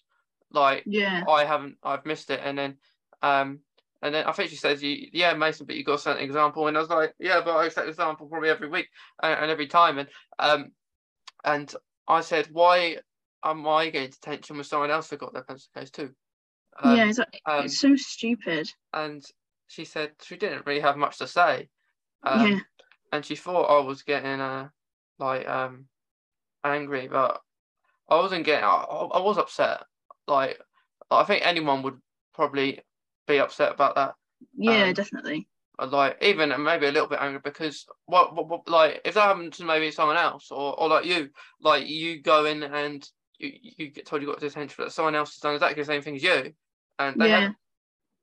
like yeah. I haven't I've missed it, and then um. And then I think she says, "You, yeah, Mason, but you got to set an example." And I was like, "Yeah, but I set an example probably every week and, and every time." And um, and I said, "Why am I getting detention when someone else forgot their pencil case too?" Um, yeah, it's, um, it's so stupid. and she said she didn't really have much to say. Um, yeah, and she thought I was getting uh like um angry, but I wasn't getting. I, I was upset. Like I think anyone would probably be upset about that. yeah, um, definitely. Like even and maybe a little bit angry because what, what, what like if that happened to maybe someone else or, or like you, like you go in and you, you get told you got detention, but someone else has done exactly the same thing as you, and they Yeah. haven't.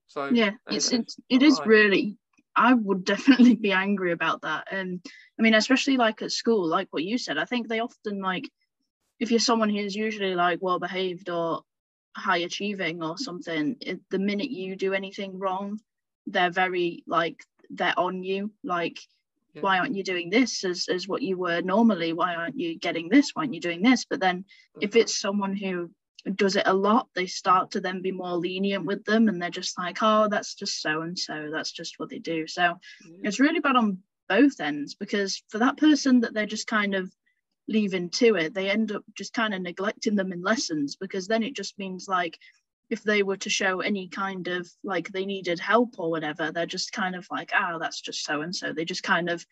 So Yeah, it's it's it is really. I would *laughs* definitely be angry about that. And I mean, especially like at school, like what you said. I think they often like, if you're someone who's usually like well behaved or high achieving or something, it, the minute you do anything wrong, they're very like they're on you. Like, Yeah. why aren't you doing this as as what you were normally? Why aren't you getting this? Why aren't you doing this? But then if mm-hmm. it's someone who does it a lot, they start to then be more lenient with them and they're just like, oh, that's just so and so, that's just what they do. So Yeah. it's really bad on both ends because for that person that they're just kind of leaving to it, they end up just kind of neglecting them in lessons because then it just means like if they were to show any kind of like they needed help or whatever, they're just kind of like, ah, that's just so and so. They just kind of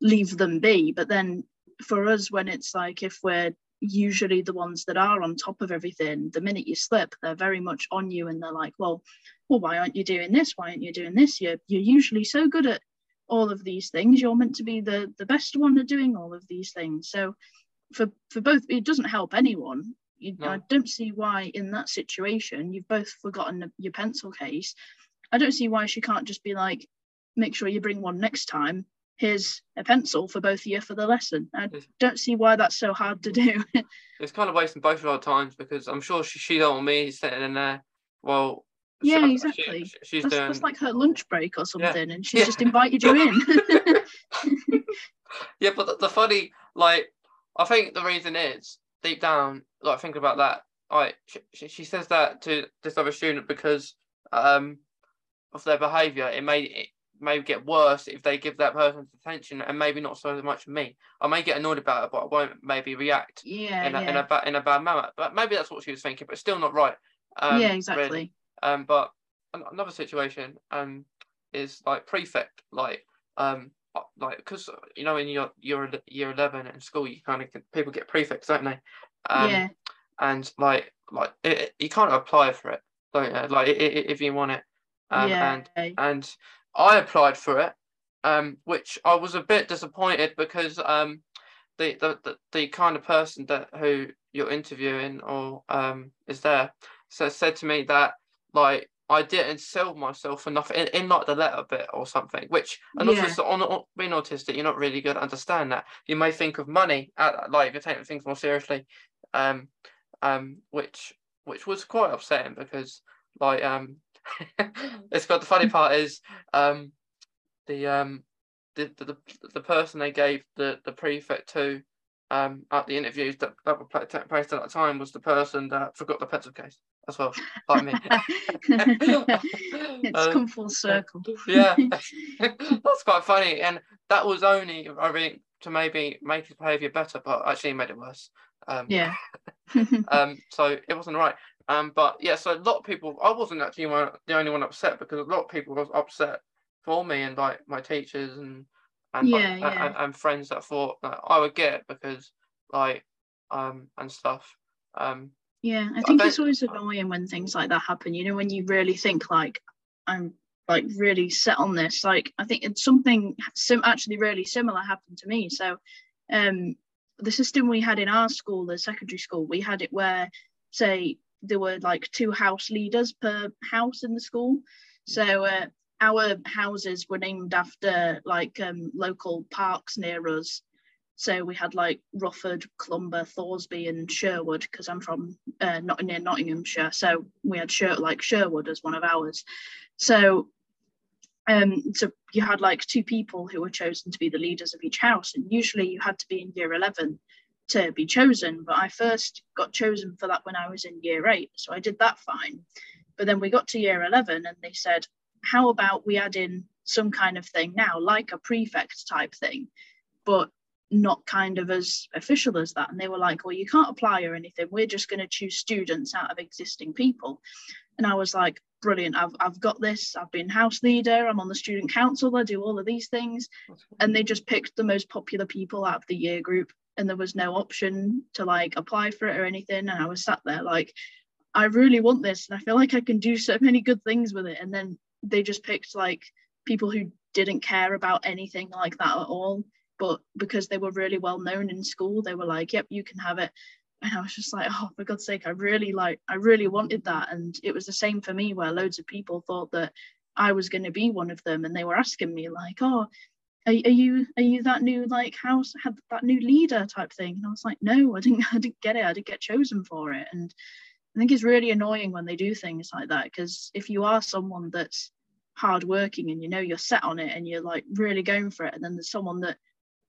leave them be. But then for us, when it's like if we're usually the ones that are on top of everything, the minute you slip, they're very much on you and they're like, well, well, why aren't you doing this? Why aren't you doing this? You're you're usually so good at all of these things. You're meant to be the the best one at doing all of these things. So for for both, it doesn't help anyone. You, I don't see why in that situation you've both forgotten your pencil case. I don't see why she can't just be like, make sure you bring one next time. Here's a pencil for both of you for the lesson. I Yes. don't see why that's so hard to do. *laughs* it's kind of wasting both of our times because I'm sure she, she don't want me sitting in there. Well, Yeah, she- exactly. She, she's that's, doing. that's like her lunch break or something, and she's Yeah. just invited you in. *laughs* Yeah, but the, the funny, like, I think the reason is deep down, like, think about that, like, she, she, says that to this other student because um of their behaviour. It may it may get worse if they give that person attention, and maybe not so much me. I may get annoyed about it, but I won't maybe react yeah, in a, yeah. in a bad in a bad manner. But maybe that's what she was thinking, but still not right. Um, yeah, really. Um, but another situation um is like prefect, like um like because you know in your year year eleven in school you kind of people get prefects, don't they? Um, yeah, And like like it, it- you can't apply for it, don't you? Like i- i- if you want it. Um, yeah, And and I applied for it, um, which I was a bit disappointed because um, the, the the the kind of person that who you're interviewing or um is there so said to me that like I didn't sell myself enough in, in like the letter bit or something, which and also Yeah. so on, on being autistic, you're not really going to understand that. You may think of money, uh, like if you're taking things more seriously, um, um, which which was quite upsetting because like um, *laughs* it's got the funny part is um, the um, the, the the the person they gave the the prefect to um at the interviews that that were placed at that time was the person that forgot the pencil case as well, like me. it's Um, come full circle. *laughs* yeah, *laughs* that's quite funny, and that was only I think to maybe make his behaviour better, but actually made it worse. Um, yeah. *laughs* um, so it wasn't right. Um, but yeah, so a lot of people, I wasn't actually one, the only one upset because a lot of people was upset for me and like my teachers and and Yeah, like, yeah. And, and friends that thought that I would get it because like um and stuff. Um, Yeah, I I think bet- it's always annoying when things like that happen. You know, when you really think like I'm like really set on this. Like I think it's something sim- actually really similar happened to me. So, um, the system we had in our school, the secondary school, we had it where, say, there were like two house leaders per house in the school. So uh, our houses were named after like um, local parks near us. So we had like Rufford, Clumber, Thoresby, and Sherwood because I'm from uh, not near Nottinghamshire. So we had Sher- like Sherwood as one of ours. So um, so you had like two people who were chosen to be the leaders of each house, and usually you had to be in year eleven to be chosen. But I first got chosen for that when I was in year eight, so I did that fine. But then we got to year eleven, and they said, "How about we add in some kind of thing now, like a prefect type thing, but not kind of as official as that. And they were like, well, you can't apply or anything. We're just going to choose students out of existing people. And I was like, brilliant. I've, I've got this. I've been house leader. I'm on the student council. I do all of these things. And they just picked the most popular people out of the year group. And there was no option to like apply for it or anything. And I was sat there like, I really want this. And I feel like I can do so many good things with it. And then they just picked like people who didn't care about anything like that at all but because they were really well known in school they were like yep you can have it. And i was just like oh for god's sake i really like i really wanted that. And it was the same for me where loads of people thought that i was going to be one of them and they were asking me like oh are, are you are you that new like house had that new leader type thing? And i was like no i didn't *laughs* i didn't get it i didn't get chosen for it. And i think it's really annoying when they do things like that because if you are someone that's hardworking and you know you're set on it and you're like really going for it and then there's someone that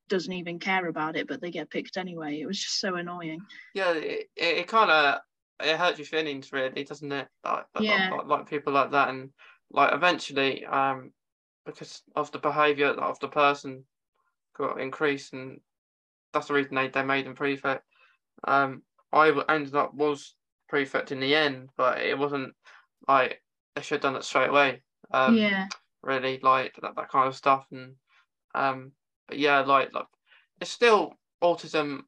doesn't even care about it but they get picked anyway it was just so annoying yeah, it, it, kind of it hurts your feelings really, doesn't it? Like, Yeah. like, like people like that, and like eventually, um, because of the behaviour of the person got increased, and that's the reason they, they made them prefect. Um, I ended up was prefect in the end, but it wasn't like they should have done it straight away. Um, yeah really like that, that kind of stuff and um but yeah like like it's still autism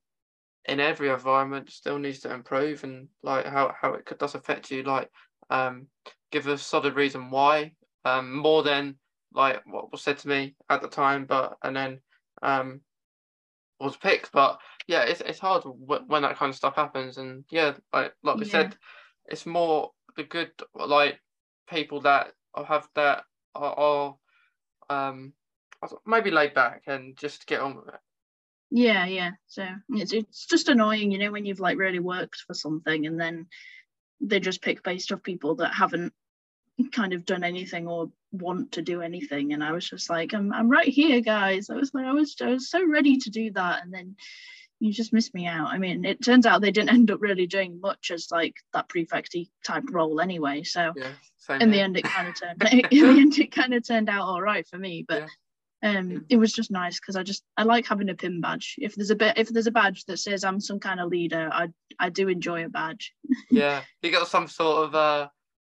in every environment still needs to improve and like how, how it could, does affect you like um give a solid reason why um more than like what was said to me at the time but and then um was picked but yeah it's, it's hard w- when that kind of stuff happens and yeah like like we Yeah. said it's more the good like people that have that are, are um maybe laid back and just get on with it. Yeah yeah. So it's, it's just annoying you know when you've like really worked for something and then they just pick based off people that haven't kind of done anything or want to do anything. And i was just like i'm, I'm right here guys. I was like I was, I was so ready to do that. And then you just missed me out. I mean it turns out they didn't *laughs* end up really doing much as like that prefecty type role anyway. So yeah *laughs* *laughs* in the end it kind of turned in the end it kind of turned out all right for me. But um it was just nice because i just i like having a pin badge. If there's a bit if there's a badge that says i'm some kind of leader i i do enjoy a badge. *laughs* Yeah you got some sort of uh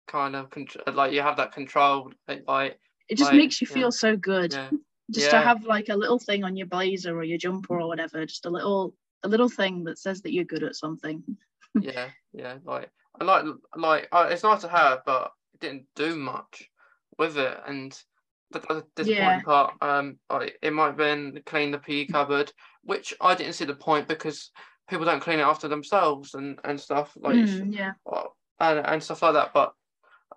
kind of control like you have that control like it just Like, makes you yeah. feel so good. Yeah. *laughs* Just to have like a little thing on your blazer or your jumper or whatever just a little a little thing that says that you're good at something. *laughs* Yeah yeah like i like like uh, it's nice to have but it didn't do much with it. And that's the disappointing Yeah. part um it might have been clean the PE cupboard which i didn't see the point because people don't clean it after themselves and and stuff like Mm, yeah and, and stuff like that but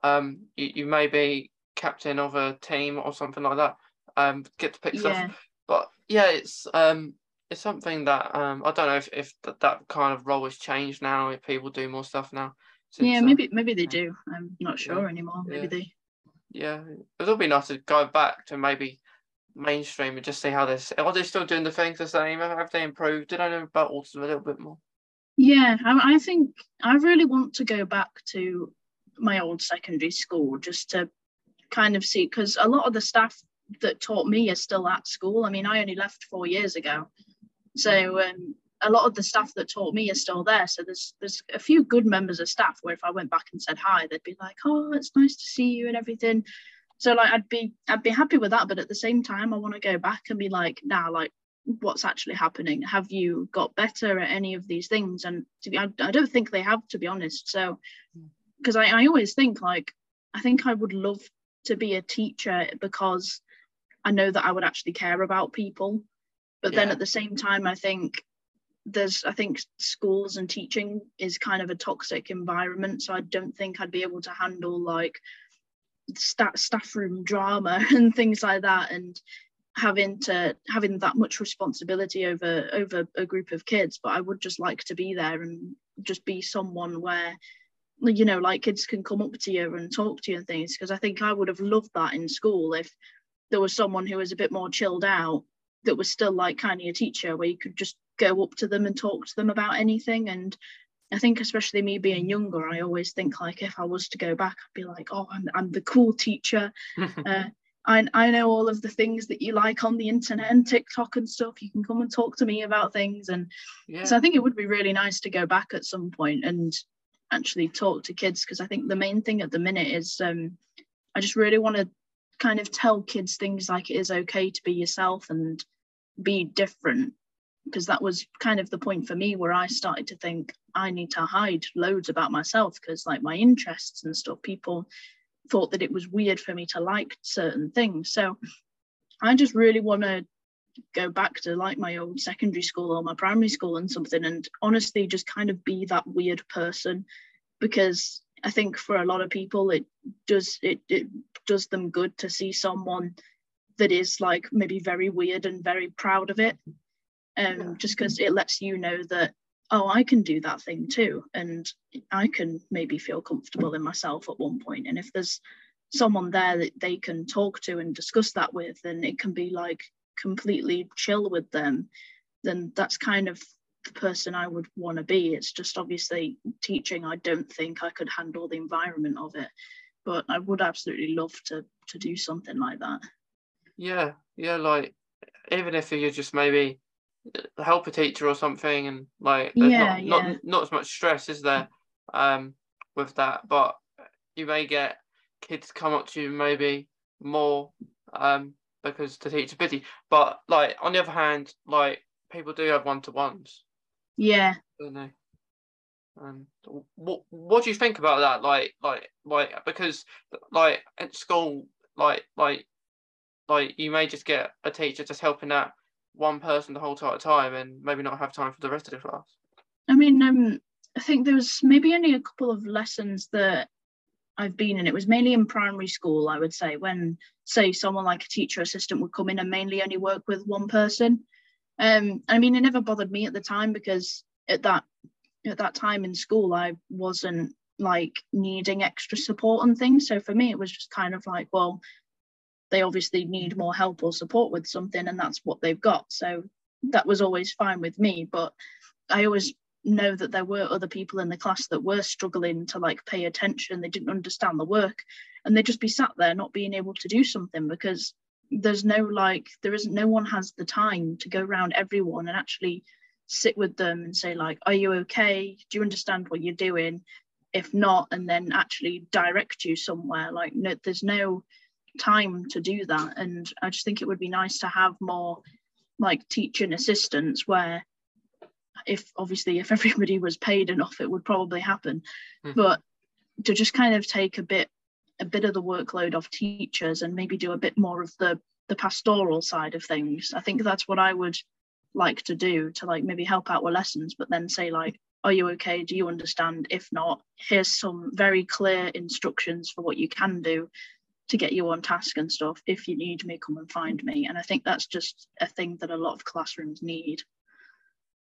um you, you may be captain of a team or something like that um get to pick stuff but yeah, it's um it's something that um I don't know if if that, that kind of role has changed now. If people do more stuff now. since, yeah uh, maybe maybe they yeah. do i'm not sure Yeah, anymore maybe yeah. they yeah, it'll be nice to go back to maybe mainstream and just see how this are they still doing the things the same? Have they improved? Did I know about autism a little bit more? Yeah, I, I think I really want to go back to my old secondary school just to kind of see because a lot of the staff that taught me are still at school. I mean, I only left four years ago, so um, a lot of the staff that taught me are still there. So there's there's a few good members of staff where if I went back and said hi, they'd be like, "Oh, it's nice to see you" and everything. So like I'd be I'd be happy with that, but at the same time, I want to go back and be like, "Now, nah, like what's actually happening? Have you got better at any of these things?" And to be, I, I don't think they have, to be honest. So hmm. because I, I always think like I think I would love to be a teacher because I know that I would actually care about people. But yeah. then at the same time, I think there's I think schools and teaching is kind of a toxic environment. So I don't think I'd be able to handle like staff staff room drama *laughs* and things like that and having to having that much responsibility over over a group of kids but i would just like to be there and just be someone where you know like kids can come up to you and talk to you and things because i think i would have loved that in school if there was someone who was a bit more chilled out that was still like kind of a teacher where you could just go up to them and talk to them about anything and I think especially me being younger, I always think like if I was to go back, I'd be like, oh, I'm, I'm the cool teacher. *laughs* uh, I, I know all of the things that you like on the internet and TikTok and stuff. You can come and talk to me about things. And yeah. so I think it would be really nice to go back at some point and actually talk to kids because I think the main thing at the minute is um, I just really want to kind of tell kids things like it is okay to be yourself and be different because that was kind of the point for me where I started to think I need to hide loads about myself because like my interests and stuff people thought that it was weird for me to like certain things. So I just really want to go back to like my old secondary school or my primary school and something and honestly just kind of be that weird person because I think for a lot of people it does it, it does them good to see someone that is like maybe very weird and very proud of it um yeah. just because it lets you know that oh I can do that thing too and I can maybe feel comfortable in myself at one point and if there's someone there that they can talk to and discuss that with and it can be like completely chill with them then that's kind of the person I would want to be. It's just obviously teaching. I don't think I could handle the environment of it, but I would absolutely love to to do something like that. Yeah, yeah, like even if you're just maybe help a teacher or something, and like there's yeah, not, yeah. not not as much stress, is there, um, with that? But you may get kids come up to you maybe more um because the teacher's busy. But like on the other hand, like people do have one to ones. Yeah. Don't know. Um, what what do you think about that? Like like like because like at school, like like like you may just get a teacher just helping that one person the whole time and maybe not have time for the rest of the class. I mean, um, I think there was maybe only a couple of lessons that I've been in. It was mainly in primary school, I would say, when say someone like a teacher assistant would come in and mainly only work with one person. Um, I mean, it never bothered me at the time because at that at that time in school, I wasn't like needing extra support and things. So for me, it was just kind of like, well, they obviously need mm-hmm. more help or support with something, and that's what they've got. So that was always fine with me. But I always know that there were other people in the class that were struggling to like pay attention. They didn't understand the work, and they'd just be sat there not being able to do something because there's no like there isn't no one has the time to go around everyone and actually sit with them and say like are you okay do you understand what you're doing if not and then actually direct you somewhere like no there's no time to do that and i just think it would be nice to have more like teaching assistants where if obviously if *laughs* everybody was paid enough it would probably happen mm. but to just kind of take a bit a bit of the workload off teachers and maybe do a bit more of the the pastoral side of things. I think that's what I would like to do to like maybe help out with lessons, but then say like, are you okay? Do you understand? If not, here's some very clear instructions for what you can do to get you on task and stuff. If you need me, come and find me. And I think that's just a thing that a lot of classrooms need.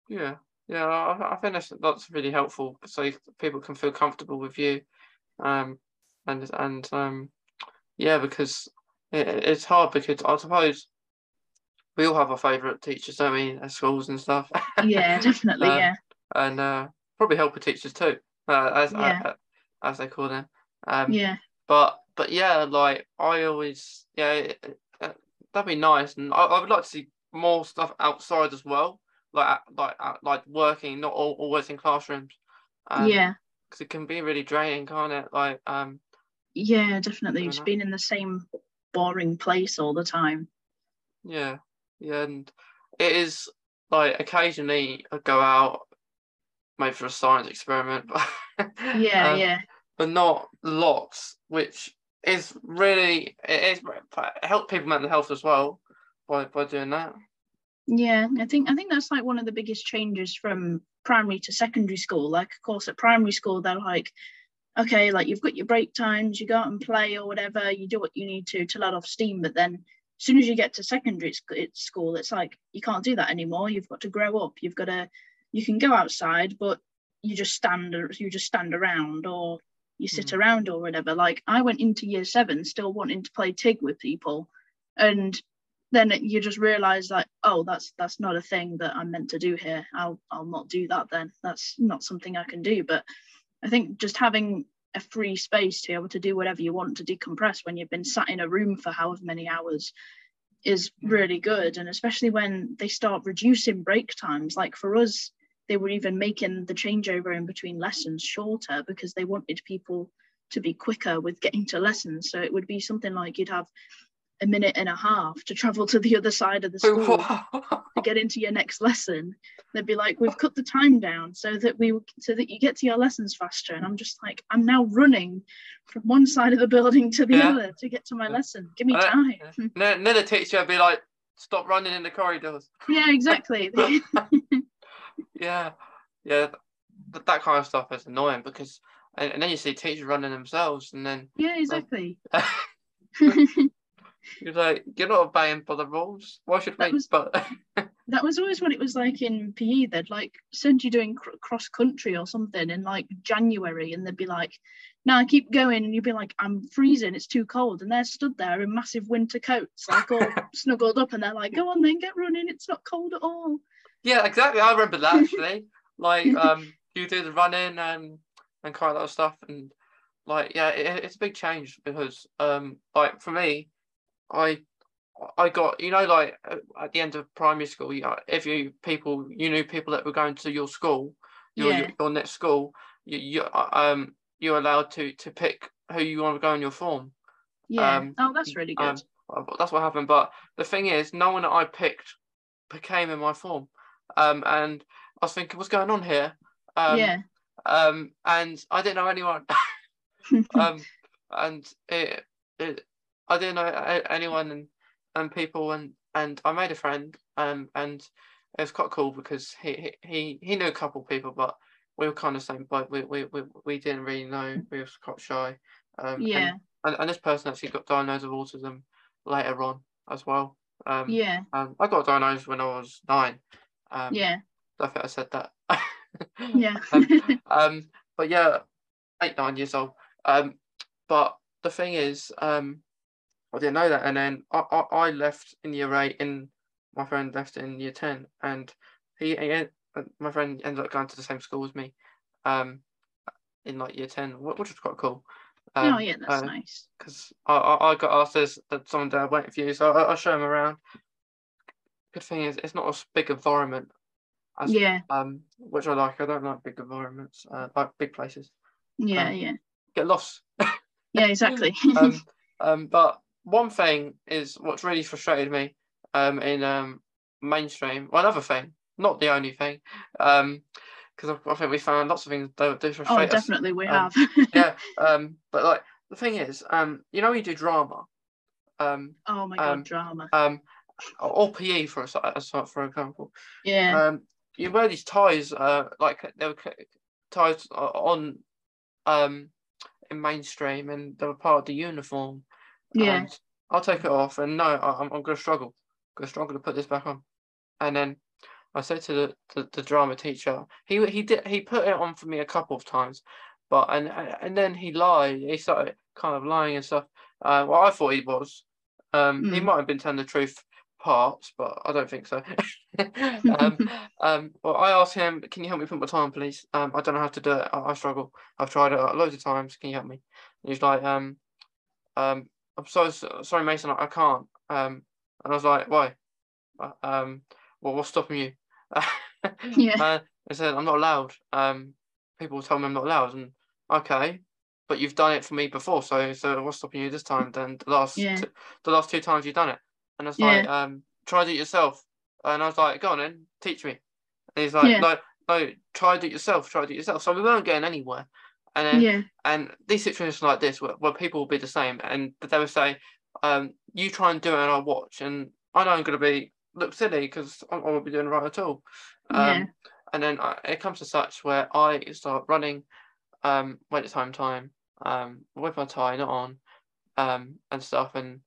Yeah, yeah, I, I think that's that's really helpful so people can feel comfortable with you. Um, and and um, yeah, because it, it's hard because I suppose we all have our favourite teachers, don't we, at schools and stuff. *laughs* Yeah, definitely, um, yeah. And uh, probably helper teachers too, uh, as yeah. uh, as they call them. Um, yeah. But but yeah, like I always yeah, uh, that'd be nice, and I, I would like to see more stuff outside as well, like like like working, not all, always in classrooms. Um, yeah, because it can be really draining, can't it? Like um. Yeah, definitely. Just being in the same boring place all the time. Yeah, yeah, and it is like occasionally I go out, maybe for a science experiment. but *laughs* yeah, um, yeah. But not lots, which is really it is help people mental health as well by by doing that. Yeah, I think I think that's like one of the biggest changes from primary to secondary school. Like, of course, at primary school they're like, okay, like you've got your break times, you go out and play or whatever, you do what you need to to let off steam. But then as soon as you get to secondary school, it's like you can't do that anymore. You've got to grow up. You've got to, you can go outside, but you just stand, you just stand around or you sit mm. around or whatever. Like I went into year seven still wanting to play TIG with people, and then you just realize like, oh, that's that's not a thing that I'm meant to do here. I'll I'll not do that then. That's not something I can do. But I think just having a free space to be able to do whatever you want to decompress when you've been sat in a room for however many hours is really good and especially when they start reducing break times like for us they were even making the changeover in between lessons shorter because they wanted people to be quicker with getting to lessons so it would be something like you'd have a minute and a half to travel to the other side of the school to get into your next lesson. They'd be like, "We've cut the time down so that we so that you get to your lessons faster." And I'm just like, "I'm now running from one side of the building to the yeah. other to get to my lesson. Give me uh, time." then, then the teacher would be like, "Stop running in the corridors." Yeah, exactly. *laughs* *laughs* yeah, yeah, that, that kind of stuff is annoying because, and, and then you see teachers running themselves, and then yeah, exactly. *laughs* You're like, you're not obeying by the rules. Why should that we? Was, but *laughs* that was always what it was like in PE. They'd like send you doing cr- cross country or something in like January, and they'd be like, "No, I keep going," and you'd be like, "I'm freezing. It's too cold," and they're stood there in massive winter coats, like all *laughs* snuggled up, and they're like, "Go on, then get running. It's not cold at all." Yeah, exactly. I remember that *laughs* actually. like, um, you do the running and and kind of that stuff, and like, yeah, it, it's a big change because, um, like for me I I got you know like at the end of primary school, you, if you people you knew people that were going to your school, your yeah. your, next school, you, you uh, um you're allowed to to pick who you want to go in your form. Yeah. Um, oh, that's really good. Um, that's what happened. But the thing is, no one that I picked became in my form. Um, and I was thinking, what's going on here? Um, yeah. Um, and I didn't know anyone. *laughs* um, and it, it I didn't know anyone and, and people and and I made a friend um and it was quite cool because he he he knew a couple of people but we were kind of same but we, we we we didn't really know we were quite shy um yeah and, and, and this person actually got diagnosed with autism later on as well um yeah um, I got diagnosed when I was nine um yeah I think I said that yeah *laughs* um, *laughs* um but yeah eight nine years old um but the thing is um I didn't know that. And then I, I, I left in year eight, and my friend left in year ten, and he, he my friend ended up going to the same school as me, um, in like year ten, which was quite cool. Um, oh yeah, that's uh, nice. Because I, I, I got asked that someone there waiting for you, so I, will show him around. Good thing is it's not a big environment. As, yeah. Um, which I like. I don't like big environments, uh, like big places. Yeah, um, yeah. Get lost. yeah, exactly. *laughs* um, *laughs* um, but one thing is what's really frustrated me um, in um, mainstream. Well, another thing, not the only thing, because um, I, I, think we found lots of things that do frustrate Oh, definitely us. we um, have. *laughs* yeah, um, but like the thing is, um, you know, you do drama. Um, oh my god, drama. Um, or PE for a for example. Yeah. Um, you wear these ties, uh, like they were ties on, um, in mainstream, and they were part of the uniform. Yeah. I'll take it off, and no, I, am I'm going to struggle. I'm going to struggle to put this back on. And then I said to the, the, the, drama teacher, he he did he put it on for me a couple of times, but and and then he lied. He started kind of lying and stuff. Uh, well, I thought he was. Um, mm. he might have been telling the truth parts, but I don't think so. *laughs* um, *laughs* um, well, I asked him, "Can you help me put my time, please? Um, I don't know how to do it. I, I struggle. I've tried it loads of times. Can you help me?" And he's like, um, um, I'm so sorry, Mason. I, can't. Um, And I was like, why? Uh, um, well, what's stopping you? *laughs* Yeah. Uh, they said, I'm not allowed. Um, people tell me I'm not allowed. And okay, but you've done it for me before. So, so what's stopping you this time? Then the last, Yeah. t- the last two times you've done it. And I was Yeah. like, um, try to do it yourself. And I was like, go on then, teach me. And he's like, Yeah. no, no, try to do it yourself, try to do it yourself. So we weren't getting anywhere. And then yeah, and these situations like this where, where people will be the same and they will say um you try and do it and i'll watch and i know i'm going to be look silly because i won't be doing it right at all um Yeah. and then I, it comes to such where i start running um when it's home time um with my tie not on um and stuff and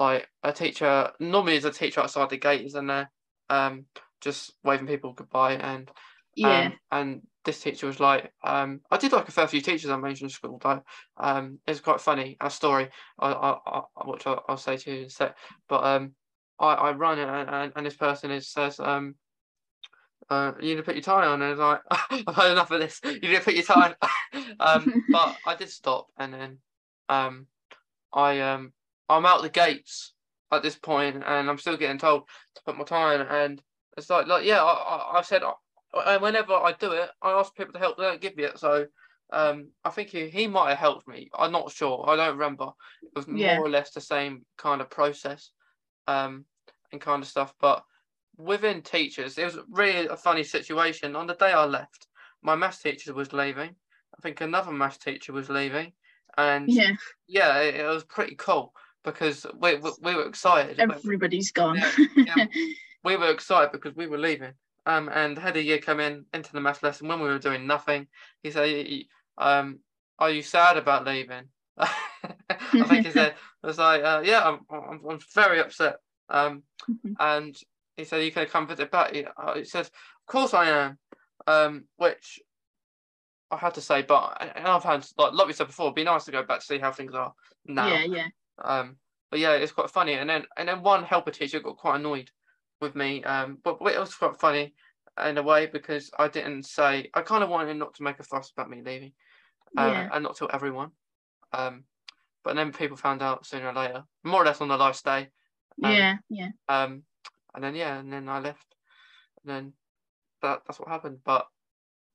like a teacher normally is a teacher outside the gate isn't there um just waving people goodbye and yeah, um, and this teacher was like, um, I did like a fair few teachers I at mainstream school, though. Um, it's quite funny a story, I, I, I which I'll, I'll say to you in a sec. But um, I, I run it, and, and, and this person is says, um, uh, you need to put your tie on, and I was like, *laughs* I've had enough of this. You need to put your tie on. *laughs* um, but I did stop, and then um, I um, I'm out the gates at this point, and I'm still getting told to put my time. and it's like, like yeah, I, I, I said and whenever I do it, I ask people to help. They don't give me it, so um, I think he, he might have helped me. I'm not sure. I don't remember. It was Yeah. more or less the same kind of process, um, and kind of stuff. But within teachers, it was really a funny situation. On the day I left, my maths teacher was leaving. I think another maths teacher was leaving, and yeah. yeah, it, it was pretty cool because we we, we were excited. Everybody's gone. Yeah, *laughs* we were excited because we were leaving. Um, and had a year come in into the math lesson when we were doing nothing. He said, "Y- y- um, "Are you sad about leaving?" *laughs* I think he said, *laughs* "I was like, uh, yeah, I'm, I'm, I'm very upset." Um, Mhm. and he said, "You can come visit back." He, he says, "Of course I am." Um, which I had to say, but and I've had like like we said before, it'd be nice to go back to see how things are now. Yeah, yeah, Um, but yeah, it's quite funny. And then and then one helper teacher got quite annoyed with me. Um, but, but it was quite funny in a way because I didn't say I kind of wanted not to make a fuss about me leaving, uh, Yeah. and not tell everyone. Um, but then people found out sooner or later, more or less on the last day. Um, yeah, yeah. Um, and then yeah, and then I left. And then that that's what happened. But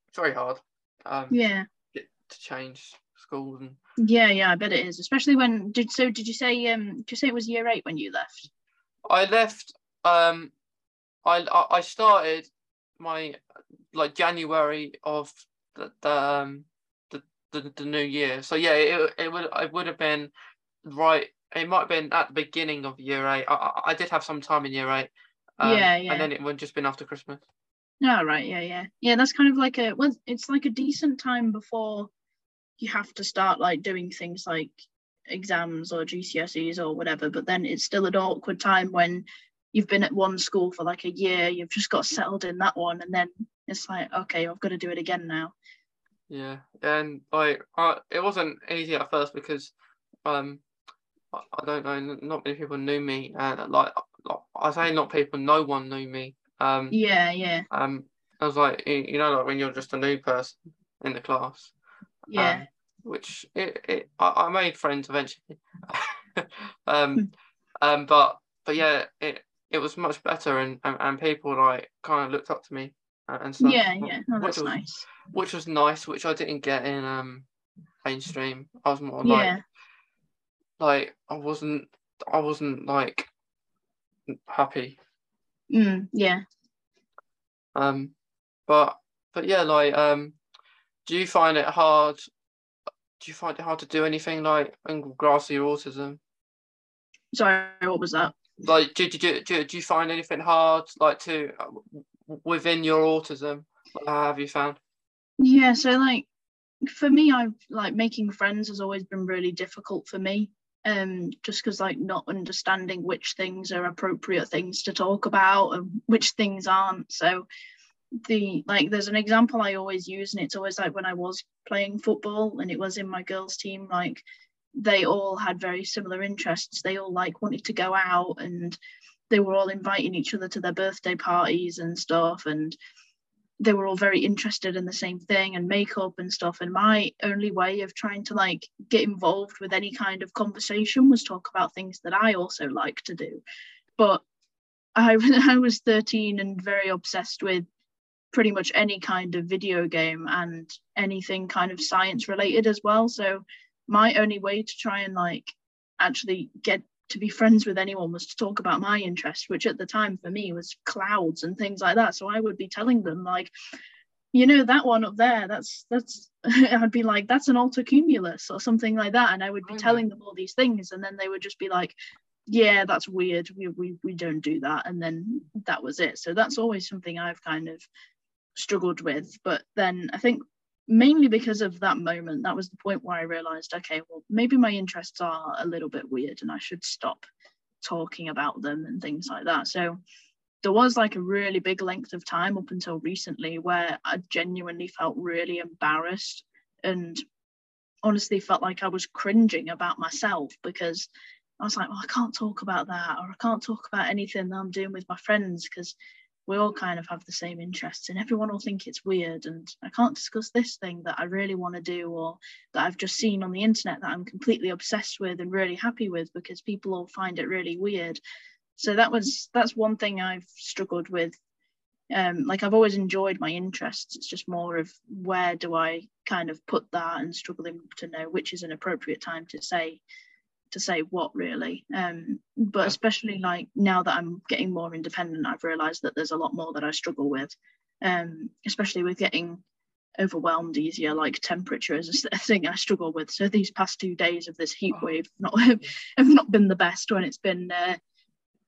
it's very hard. Um, Yeah. to change schools and Yeah, yeah, I bet it is. Especially when did so did you say um did you say it was year eight when you left? I left. Um, I I started my like January of the, the um the, the the new year. So yeah, it it would it would have been right. It might have been at the beginning of year eight. I I, did have some time in year eight. um, Yeah, yeah. And then it would have just been after Christmas. Oh right, yeah, yeah. Yeah, that's kind of like a well it's like a decent time before you have to start like doing things like exams or GCSEs or whatever, but then it's still an awkward time when you've been at one school for like a year, you've just got settled in that one, and then it's like, okay, I've got to do it again now. Yeah, and like I, it wasn't easy at first because um I, I don't know, not many people knew me, and like I say, not people, no one knew me. Um, Yeah, yeah, um, I was like, you you know, like when you're just a new person in the class, yeah, um, which it, it I, I made friends eventually. *laughs* um, um, but but yeah, it it was much better, and and, and people like kind of looked up to me and, stuff. yeah, yeah. No, which was nice. which was nice, which I didn't get in um mainstream. I was more Yeah, like like I wasn't I wasn't like happy. mm, yeah. Um, but but yeah, like um, do you find it hard? Do you find it hard to do anything like regards to your autism? Sorry, what was that? Like, do, do, do, do, you find anything hard like to within your autism? How have you found? Yeah, so like for me, I've like making friends has always been really difficult for me. Um, just because like not understanding which things are appropriate things to talk about and which things aren't. So the like there's an example I always use, and it's always like when I was playing football and it was in my girls' team, like they all had very similar interests. They all like wanted to go out and they were all inviting each other to their birthday parties and stuff and they were all very interested in the same thing and makeup and stuff and my only way of trying to like get involved with any kind of conversation was talk about things that i also like to do but I *laughs* I was 13 and very obsessed with pretty much any kind of video game and anything kind of science related as well. So my only way to try and like actually get to be friends with anyone was to talk about my interest, which at the time for me was clouds and things like that. So I would be telling them like, you know, that one up there, that's that's *laughs* I'd be like, that's an altocumulus or something like that. And I would be oh, telling them all these things. And then they would just be like, yeah, that's weird. We, we we don't do that. And then that was it. So that's always something I've kind of struggled with. But then I think mainly because of that moment, that was the point where I realized, okay, well, maybe my interests are a little bit weird and I should stop talking about them and things like that. So there was like a really big length of time up until recently where I genuinely felt really embarrassed and honestly felt like I was cringing about myself because I was like, well, I can't talk about that, or I can't talk about anything that I'm doing with my friends because we all kind of have the same interests and everyone will think it's weird and i can't discuss this thing that i really want to do or that i've just seen on the internet that i'm completely obsessed with and really happy with because people all find it really weird. So that was that's one thing i've struggled with. Um, like i've always enjoyed my interests. It's just more of where do i kind of put that and struggling to know which is an appropriate time to say to say what really. Um, but especially like now that i'm getting more independent i've realized that there's a lot more that i struggle with. Um, especially with getting overwhelmed easier like temperature is a thing i struggle with. So these past two days of this heat oh. wave not *laughs* have not been the best when it's been uh,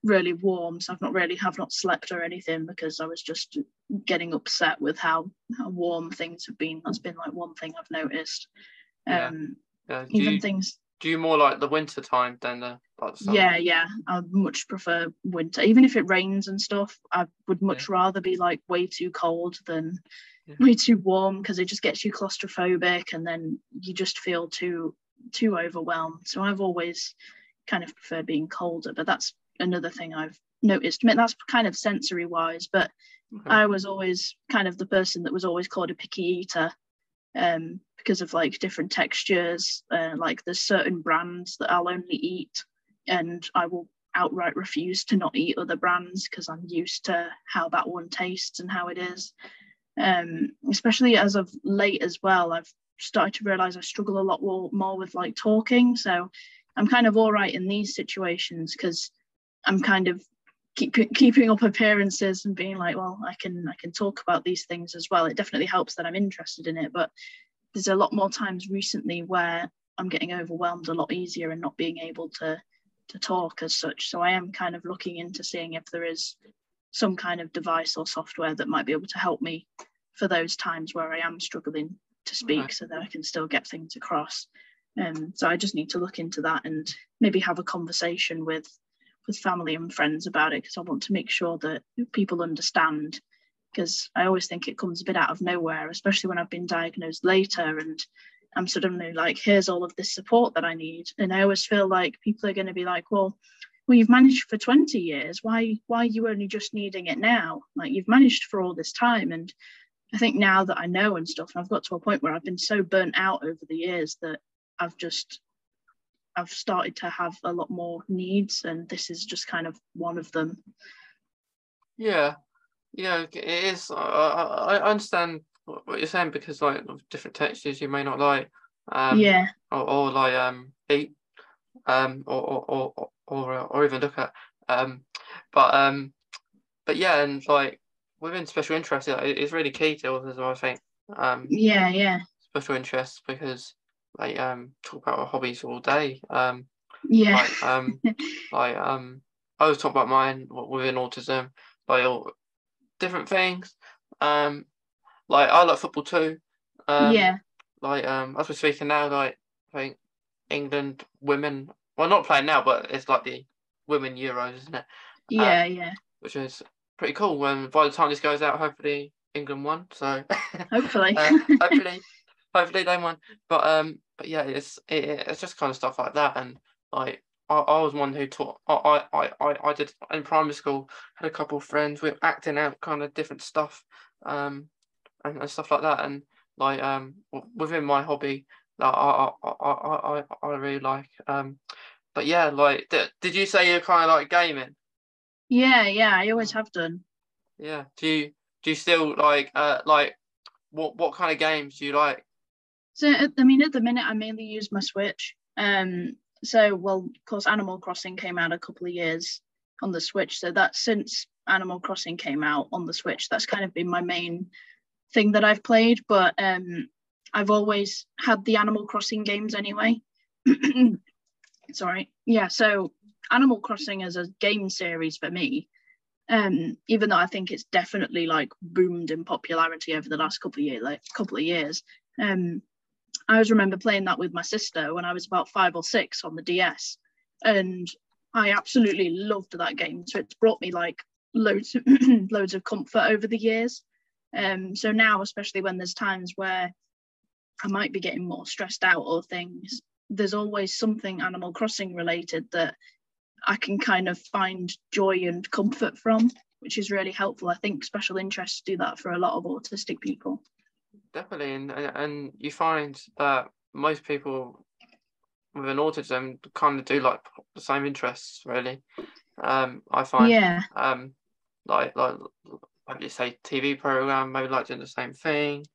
really warm. So i've not really have not slept or anything because i was just getting upset with how how warm things have been. That's been like one thing i've noticed. Um yeah. even you, things do you more like the winter time than the like the yeah yeah i much prefer winter even if it rains and stuff i would much yeah. rather be like way too cold than yeah. *laughs* way too warm because it just gets you claustrophobic and then you just feel too too overwhelmed so i've always kind of preferred being colder but that's another thing i've noticed I mean, that's kind of sensory wise but okay. i was always kind of the person that was always called a picky eater um, because of like different textures. Uh, like there's certain brands that I'll only eat, and I will outright refuse to not eat other brands because I'm used to how that one tastes and how it is. Um, especially as of late as well, I've started to realize I struggle a lot more, with like talking. So I'm kind of all right in these situations because I'm kind of keep, keeping up appearances and being like, well, I can I can talk about these things as well. It definitely helps that I'm interested in it, but there's a lot more times recently where I'm getting overwhelmed a lot easier and not being able to to talk as such. So I am kind of looking into seeing if there is some kind of device or software that might be able to help me for those times where I am struggling to speak okay. so that I can still get things across. Um, so I just need to look into that and maybe have a conversation with with family and friends about it because I want to make sure that people understand because I always think it comes a bit out of nowhere, especially when I've been diagnosed later and I'm suddenly like, here's all of this support that I need. And I always feel like people are going to be like, well, well, you've managed for 20 years. Why, why are you only just needing it now? Like you've managed for all this time. And I think now that I know and stuff, and I've got to a point where I've been so burnt out over the years that I've just I've started to have a lot more needs, and this is just kind of one of them. Yeah, yeah, it is. I, I understand what you're saying because like different textures you may not like. Um, yeah. Or, or like um eat, um or or or or, or even look at um, but um, but yeah, and like within special interests, it's really key to well. I think. Um. Yeah, yeah. Special interests because like um talk about our hobbies all day. Um, yeah. Like, um, *laughs* like um, I was talking about mine within autism, like all different things. Um, like I like football too. Um, yeah. Like um, as we're speaking now, like I think England women, well, not playing now, but it's like the women Euros, isn't it? Yeah, um, yeah. Which is pretty cool. When by the time this goes out, hopefully England won. So *laughs* hopefully, uh, hopefully, *laughs* hopefully they won. But um, but yeah, it's it, it's just kind of stuff like that, and like I, I was one who taught. I, I I I did in primary school. Had a couple of friends with acting out kind of different stuff, um, and, and stuff like that, and like um within my hobby that I I I I I really like. Um, but yeah, like did, did you say you're kind of like gaming? Yeah, yeah, I always have done. Yeah. Do you do you still like uh like what what kind of games do you like? So I mean, at the minute, I mainly use my Switch. Um, so well, of course, Animal Crossing came out a couple of years on the Switch. So that since Animal Crossing came out on the Switch, that's kind of been my main thing that I've played. But um, I've always had the Animal Crossing games anyway. *clears throat* Sorry. Yeah. So Animal Crossing is a game series for me, um, even though I think it's definitely like boomed in popularity over the last couple of years, like couple of years. Um, I always remember playing that with my sister when I was about five or six on the DS, and I absolutely loved that game. So it's brought me like loads, *clears throat* loads of comfort over the years. Um, so now, especially when there's times where I might be getting more stressed out or things, there's always something Animal Crossing related that I can kind of find joy and comfort from, which is really helpful. I think special interests do that for a lot of autistic people. Definitely, and and you find that most people with an autism kind of do like the same interests, really. Um, I find. Yeah. Um, like like like you say, TV program, maybe like doing the same thing.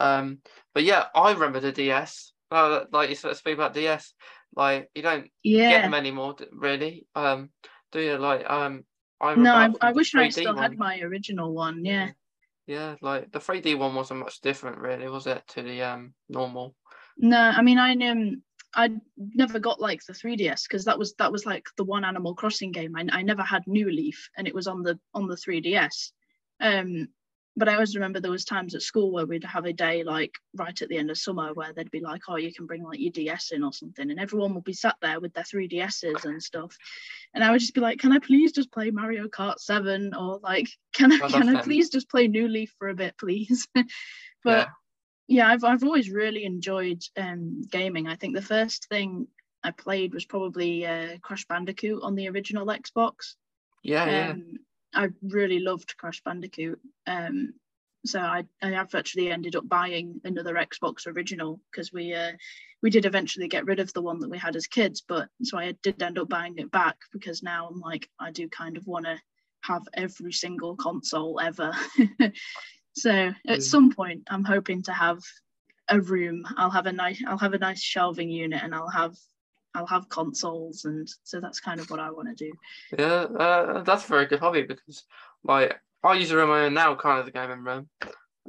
Um, but yeah, I remember the DS. Uh, like you said, speak about DS. Like you don't yeah. get them anymore, really. Um, do you like um? I no, I, I wish I still one. had my original one. Yeah. Yeah, like the 3D one wasn't much different, really, was it, to the um normal? No, I mean, I um, I never got like the 3DS because that was that was like the one Animal Crossing game. I, I never had New Leaf, and it was on the on the 3DS. Um, but I always remember there was times at school where we'd have a day like right at the end of summer where they'd be like, oh, you can bring like your DS in or something, and everyone would be sat there with their 3DSs and stuff, and I would just be like, can I please just play Mario Kart 7 or like, *laughs* can I can I please just play New Leaf for a bit, please? *laughs* but yeah. yeah, I've I've always really enjoyed um, gaming. I think the first thing I played was probably uh, Crash Bandicoot on the original Xbox. Yeah, um, yeah. I really loved Crash Bandicoot. Um, so I, I have actually ended up buying another Xbox original because we uh, we did eventually get rid of the one that we had as kids, but so I did end up buying it back because now I'm like I do kind of want to have every single console ever. *laughs* so at mm. some point I'm hoping to have a room. I'll have a nice I'll have a nice shelving unit and I'll have I'll have consoles, and so that's kind of what I want to do. Yeah, uh, that's a very good hobby because, like, I use a room I own now, kind of the gaming room.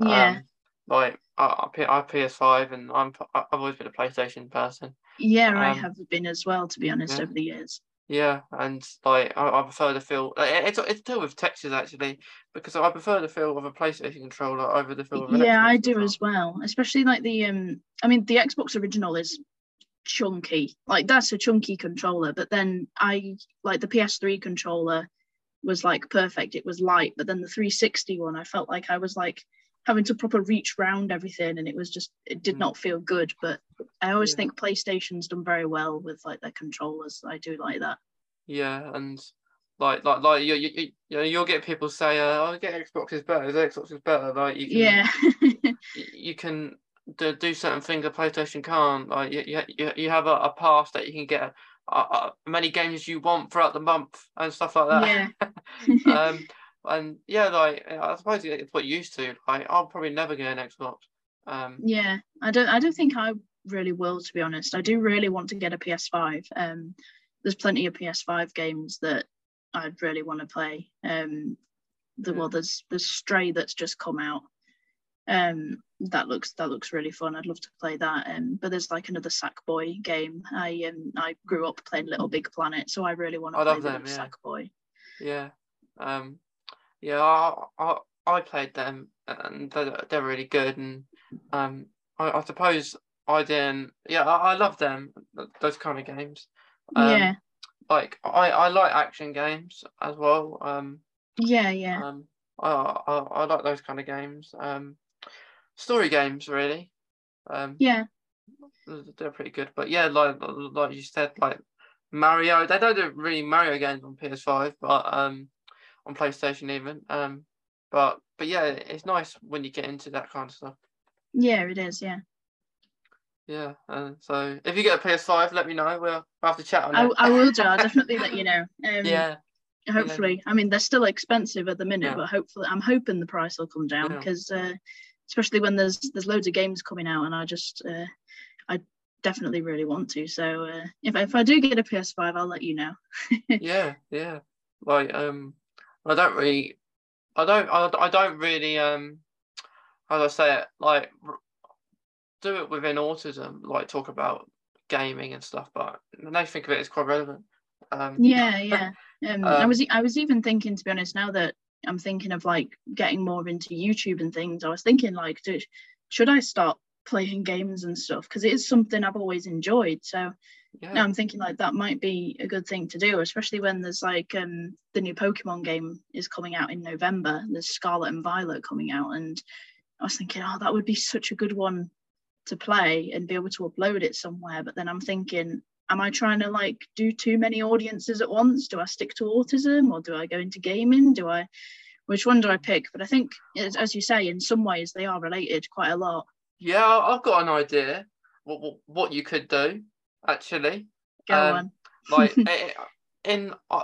Yeah. Um, like I, I PS5, and I'm I've always been a PlayStation person. Yeah, um, I have been as well, to be honest, yeah. over the years. Yeah, and like I, I prefer the feel. It's it's still with textures actually, because I prefer the feel of a PlayStation controller over the feel of an yeah, Xbox I do controller. as well. Especially like the um, I mean the Xbox original is chunky. Like that's a chunky controller. But then I like the PS3 controller was like perfect. It was light. But then the 360 one, I felt like I was like having to proper reach round everything and it was just it did mm. not feel good. But I always yeah. think PlayStation's done very well with like their controllers. I do like that. Yeah, and like like like you you, you know you'll get people say uh, oh get Xbox is better Xbox is better like you can, yeah *laughs* you can do, do certain things a PlayStation can't. Like you, you, you have a, a pass that you can get uh, many games as you want throughout the month and stuff like that. Yeah. *laughs* *laughs* um, and yeah, like I suppose it's what you used to. Like I'll probably never get an Xbox. Um, yeah, I don't. I don't think I really will, to be honest. I do really want to get a PS5. Um, there's plenty of PS5 games that I'd really want to play. Um, the yeah. well, there's there's Stray that's just come out. Um, that looks that looks really fun. I'd love to play that. Um, but there's like another Sackboy game. I um I grew up playing Little Big Planet, so I really want to play them, yeah. Sackboy. Yeah, um, yeah. I, I I played them and they're, they're really good. And um, I, I suppose I didn't. Yeah, I, I love them. Those kind of games. Um, yeah. Like I I like action games as well. Um. Yeah, yeah. Um, I, I, I like those kind of games. Um, story games really. Um, yeah, they're pretty good. But yeah, like like you said, like Mario, they don't do really Mario games on PS5, but um, on PlayStation even. Um, but but yeah, it's nice when you get into that kind of stuff. Yeah, it is. Yeah. Yeah, uh, so if you get a PS5, let me know. We'll, we'll have to chat on it. I, I will do. I'll *laughs* definitely let you know. Um, yeah. hopefully i mean they're still expensive at the minute Yeah. but hopefully i'm hoping the price will come down Yeah. because uh, especially when there's there's loads of games coming out and i just uh, i definitely really want to so uh, if, if i do get a ps5 i'll let you know *laughs* yeah, yeah. Like um, I don't really, I don't, I, I don't really um, how do I say it? Like do it within autism, like talk about gaming and stuff. But now you think of it, it's quite relevant. Um, yeah yeah *laughs* um, i Um, was i was even thinking to be honest now that i'm thinking of like getting more into youtube and things i was thinking like do, should i start playing games and stuff because it is something i've always enjoyed so yeah, now I'm thinking like that might be a good thing to do, especially when there's like um the new Pokemon game is coming out in November. There's Scarlet and Violet coming out, and I was thinking, oh, that would be such a good one to play and be able to upload it somewhere. But then I'm thinking, am I trying to like do too many audiences at once? Do I stick to autism or do I go into gaming? Do I which one do I pick? But I think, as you say, in some ways they are related quite a lot. yeah. I've got an idea what what, what you could do actually. Go Um, on. like *laughs* in uh,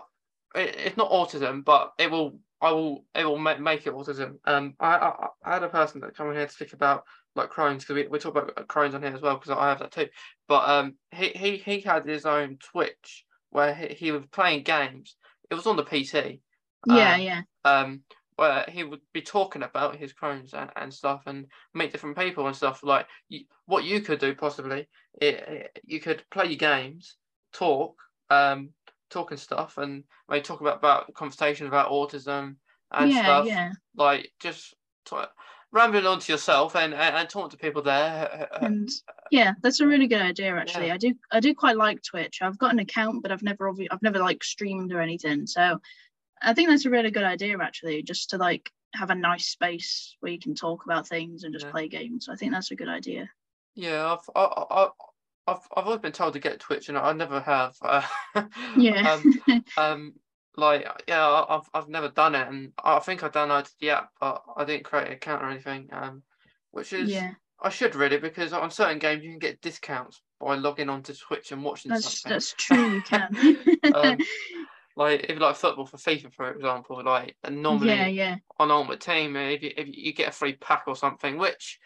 it, it's not autism but it will i will it will make, make it autism um I, I i had a person that come in here to speak about like crohn's because we, we talk about crohn's on here as well because i have that too. But um he he, he had his own twitch where he, he was playing games. It was on the pc yeah, um, yeah, um where he would be talking about his Crohn's and, and stuff and meet different people and stuff. Like you, what you could do possibly it, it- you could play your games talk um talk and stuff and maybe talk about about conversations about autism and yeah, stuff. yeah. like just rambling on to yourself and, and, and talk to people there uh, and yeah that's a really good idea actually. I do i do quite like twitch. I've got an account but i've never i've never like streamed or anything. So i think that's a really good idea actually just to like have a nice space where you can talk about things and just Yeah. play games. I think that's a good idea. Yeah, I've I, I, I've I've always been told to get Twitch, and I never have. Uh, *laughs* yeah. um, *laughs* um, like yeah, I've I've never done it, and I think I downloaded the app, but I didn't create an account or anything. Um, which is yeah I should really because on certain games you can get discounts by logging onto Twitch and watching that's something. that's true you can *laughs* Um, *laughs* Like if you like football for FIFA, for example, like and normally yeah yeah on Ultimate Team, if you, if you get a free pack or something, which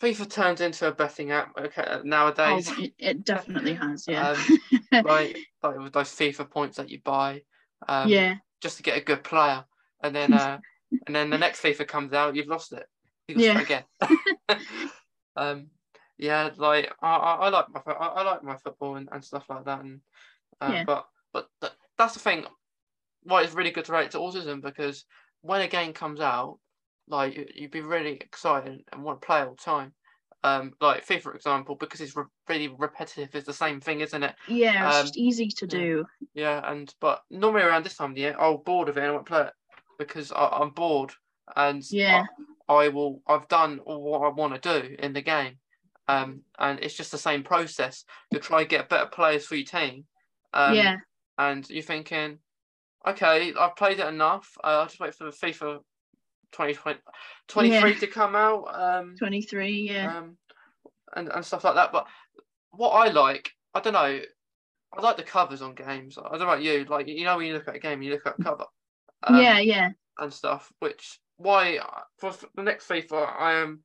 FIFA turns into a betting app okay, oh, nowadays. it, it definitely has yeah *laughs* Um, like like with those FIFA points that you buy, um, yeah just to get a good player, and then uh, *laughs* and then the next FIFA comes out, you've lost it. You Yeah. again. *laughs* um, yeah, like I, I, I like my I, I like my football and, and stuff like that, and uh, Yeah. but but th- that's the thing. Why it's really good to relate to autism because when a game comes out, like you'd be really excited and want to play all the time. Um, like FIFA, for example, because it's re- really repetitive. It's the same thing, isn't it? yeah it's Um, just easy to do Yeah, and but normally around this time of the year, I'm bored of it and I won't play it because I, I'm bored and Yeah. I, I will. I've done all what I want to do in the game, um, and it's just the same process. to try and get better players for your team, um, yeah and you're thinking, okay, I've played it enough. Uh, I'll just wait for the FIFA 2020, 23 Yeah. to come out. Um, 23 yeah um, and, and stuff like that. But what I like, I don't know, I like the covers on games. I don't know about you, like you know when you look at a game, you look at a cover, um, yeah yeah and stuff. Which why for the next FIFA, I am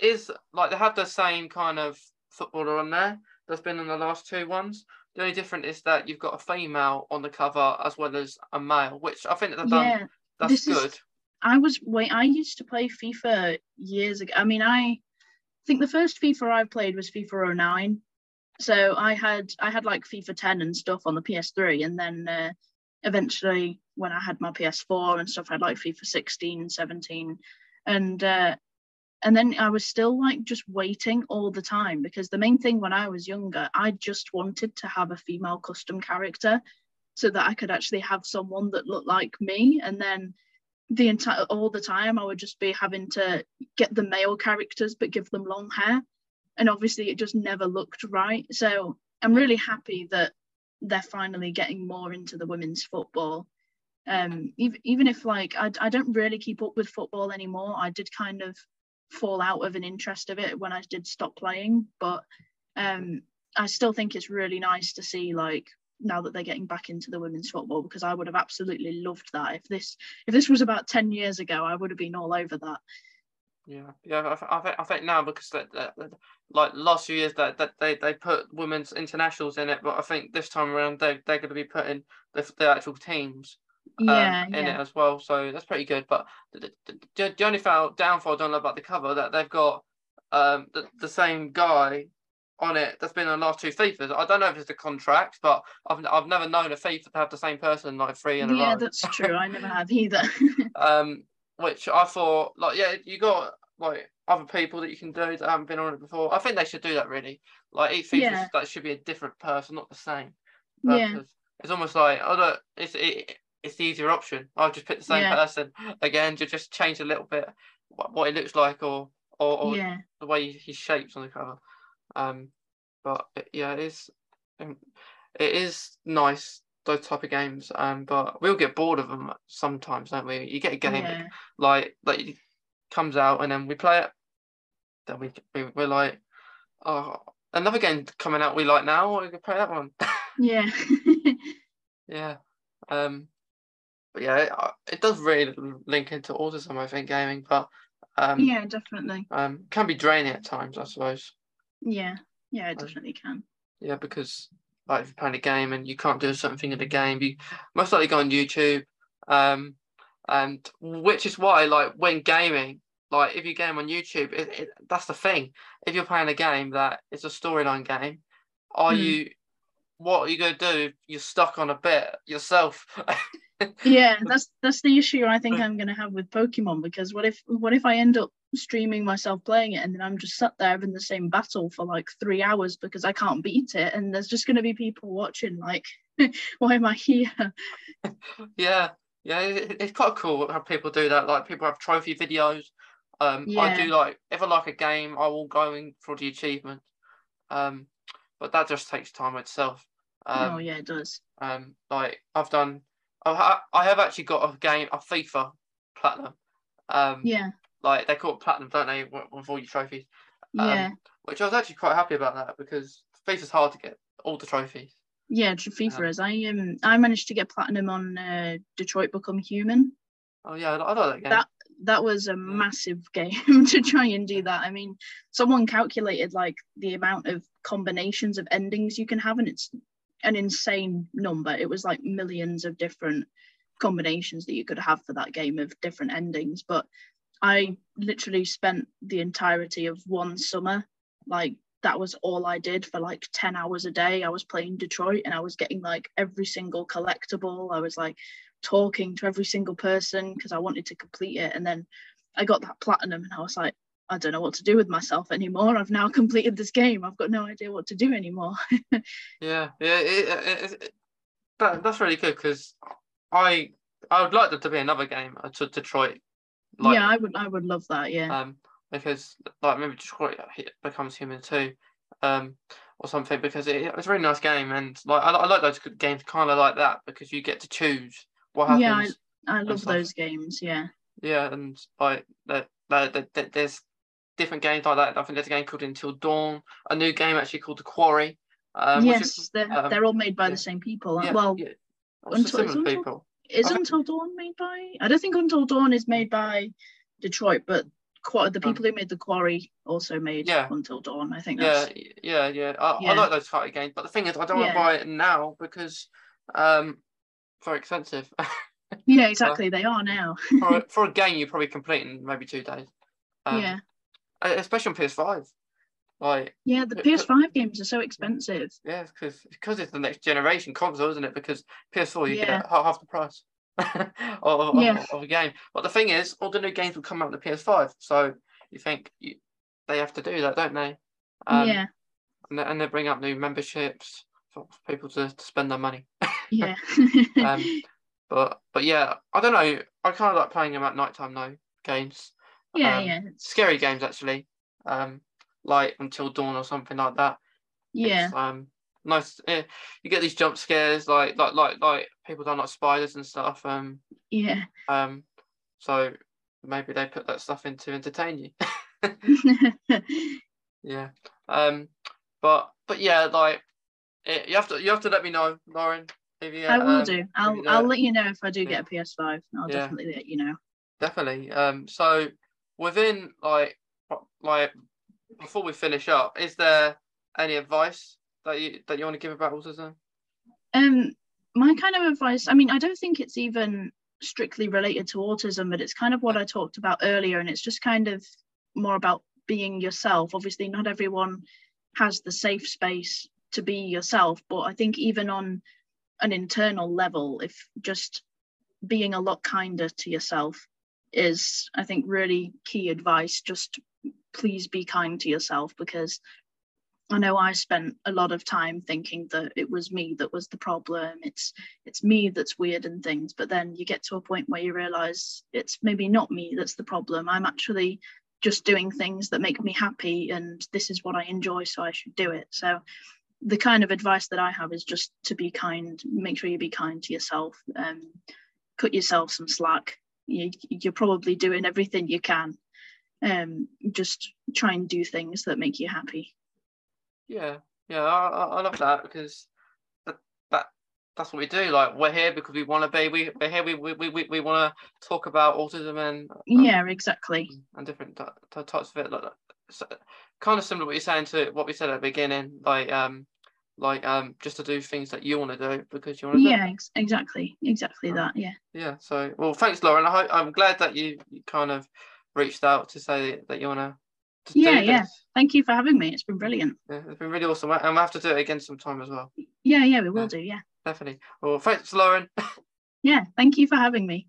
is like they have the same kind of footballer on there that's been in the last two ones. The only difference is that you've got a female on the cover as well as a male, which I think they've done. yeah That's this is- good. I was wait. I used to play FIFA years ago. I mean, I think the first FIFA I played was FIFA 09. So I had I had like FIFA 10 and stuff on the PS3, and then uh, eventually when I had my PS4 and stuff, I had like FIFA 16, 17, and uh, and then I was still like just waiting all the time because the main thing when I was younger, I just wanted to have a female custom character so that I could actually have someone that looked like me, and then the entire all the time I would just be having to get the male characters but give them long hair. And obviously it just never looked right. So I'm really happy that they're finally getting more into the women's football. Um even, even if like I, I don't really keep up with football anymore. I did kind of fall out of an interest of it when I did stop playing. But um I still think it's really nice to see like now that they're getting back into the women's football because I would have absolutely loved that. If this if this was about 10 years ago I would have been all over that. Yeah yeah I, I think I think now because that, that, that like last few years that, that they they put women's internationals in it but I think this time around they they're going to be putting the, the actual teams um, yeah, in yeah. it as well. So that's pretty good but the, the, the, the only foul, downfall I don't know about the cover that they've got um the, the same guy on it that's been on the last two FIFAs. I don't know if it's the contract, but I've I've never known a FIFA to have the same person like three in a row. Yeah, that's *laughs* true. I never have either. *laughs* um, which I thought like yeah, you got like other people that you can do that haven't been on it before. I think they should do that really. Like each FIFA Yeah. that should be a different person, not the same. yeah, It's almost like oh look, it's it, it's the easier option. I'll just pick the same Yeah. person again to just change a little bit what, what it looks like or or, or yeah, the way he shapes on the cover. Um, but yeah, it is um, it is nice those type of games. Um, but we'll get bored of them sometimes, don't we? You get a game yeah, like like comes out and then we play it, then we, we we're like, oh, another game coming out we like now. We can play that one. yeah. *laughs* yeah. Um, but yeah, it, uh, it does really link into autism, I think, gaming. But um, yeah, definitely. um, can be draining at times, I suppose. Yeah, yeah, it Um, definitely can. Yeah, because like if you're playing a game and you can't do a certain thing in the game, you most likely go on YouTube. Um, and which is why like when gaming, like if you game on YouTube, it, it, that's the thing. If you're playing a game that is a storyline game, are Hmm. you what are you gonna do if you're stuck on a bit yourself? *laughs* Yeah, that's that's the issue I think I'm gonna have with Pokemon because what if what if I end up streaming myself playing it and then I'm just sat there in the same battle for like three hours because I can't beat it and there's just gonna be people watching like *laughs* why am I here? yeah, yeah, it's quite cool how people do that. Like people have trophy videos. Um, I do like if I like a game, I will go in for the achievement. Um, but that just takes time itself. Um, oh yeah, it does. um, like I've done, I I have actually got a game, a FIFA platinum. Um, Yeah, like they call it platinum, don't they, with, all your trophies? Um, yeah, Which I was actually quite happy about that because FIFA's hard to get all the trophies. yeah. FIFA um, is. I um I managed to get platinum on uh, Detroit Become Human. Oh yeah, I, I like that game. That that was a massive *laughs* game to try and do that. I mean, someone calculated like the amount of combinations of endings you can have, and it's an insane number. It was like millions of different combinations that you could have for that game of different endings. But I literally spent the entirety of one summer, like that was all I did for like 10 hours a day. I was playing Detroit and I was getting like every single collectible. I was like talking to every single person because I wanted to complete it. And then I got that platinum and I was like, I don't know what to do with myself anymore. I've now *laughs* completed this game. I've got no idea what to do anymore. *laughs* Yeah, yeah, it, it, it, that, that's really good because I I would like there to be another game uh, to Detroit. Like, yeah, I would I would love that. Yeah. um, because like maybe Detroit becomes human too, um, or something because it, it's a really nice game and like I, I like those games kind of like that because you get to choose what happens. Yeah, I love those games. Yeah. Yeah, and like that, that, that, there's different games like that. I think there's a game called Until Dawn, a new game actually called The Quarry. Um, yes, is- they're um, they're all made by yeah. the same people. yeah, well, yeah. The Until- similar people. Is I Until Dawn made by? I don't think Until Dawn is made by Detroit, but Qu- the Um, people who made the Quarry also made Yeah. Until Dawn. I think Yeah, that's y- yeah, yeah. I, I like those fighting games, but the thing is, I don't want to buy it now because um, very expensive. *laughs* yeah, exactly. they are now. for, a, *laughs* for a game, you probably complete in maybe two days. Um, yeah, especially on PS5. Like, yeah. The it- PS5 games are so expensive. yeah, because because it's the next generation console, isn't it? Because PS4 you Yeah. get ha- half the price *laughs* of, of, Yeah. of a game. But the thing is, all the new games will come out on the PS5, so you think you, they have to do that, don't they? Um, yeah, and they, and they bring up new memberships for, for people to, to spend their money. *laughs* yeah. Um, but but yeah, I don't know. I kind of like playing them at nighttime though. Games, yeah, um, yeah. Scary games actually. Um, like Until Dawn or something like that. yeah, It's, um, nice. eh, you get these jump scares like like like like people don't like spiders and stuff. Um, yeah. um, so maybe they put that stuff in to entertain you. *laughs* *laughs* yeah. Um, but but yeah, like eh, you have to you have to let me know, Lauren. If you, I will um, do. I'll you know, I'll let you know if I do get a PS5. I'll yeah. definitely let you know. Definitely. Um. So within like like before we finish up, is there any advice that you that you want to give about autism? Um, my kind of advice. I mean, I don't think it's even strictly related to autism, but it's kind of what I talked about earlier, and it's just kind of more about being yourself. Obviously, not everyone has the safe space to be yourself, but I think even on an internal level, if just being a lot kinder to yourself is, I think, really key advice. Just please be kind to yourself because I know I spent a lot of time thinking that it was me that was the problem. It's it's me that's weird and things. But then you get to a point where you realize it's maybe not me that's the problem. I'm actually just doing things that make me happy and this is what I enjoy, so I should do it. So the kind of advice that I have is just to be kind, make sure you be kind to yourself, um, cut yourself some slack. You, you're probably doing everything you can. Um, just try and do things that make you happy. Yeah, yeah, I, I love that because that, that that's what we do. Like we're here because we want to be. We we're here. We we we, we want to talk about autism and yeah, exactly, and different t- t- types of it. Like so, kind of similar to what you're saying to what we said at the beginning. Like um, like um, just to do things that you want to do because you want to. Yeah, ex- exactly, exactly um, that. Yeah. Yeah. So well, thanks, Lauren. I hope, I'm glad that you, you kind of reached out to say that you want to yeah, yeah. Thank you for having me. It's been brilliant. Yeah, it's been really awesome. And we'll have to do it again sometime as well. Yeah, yeah, we will yeah, do. Yeah. Definitely. Well, thanks, Lauren. *laughs* yeah, thank you for having me.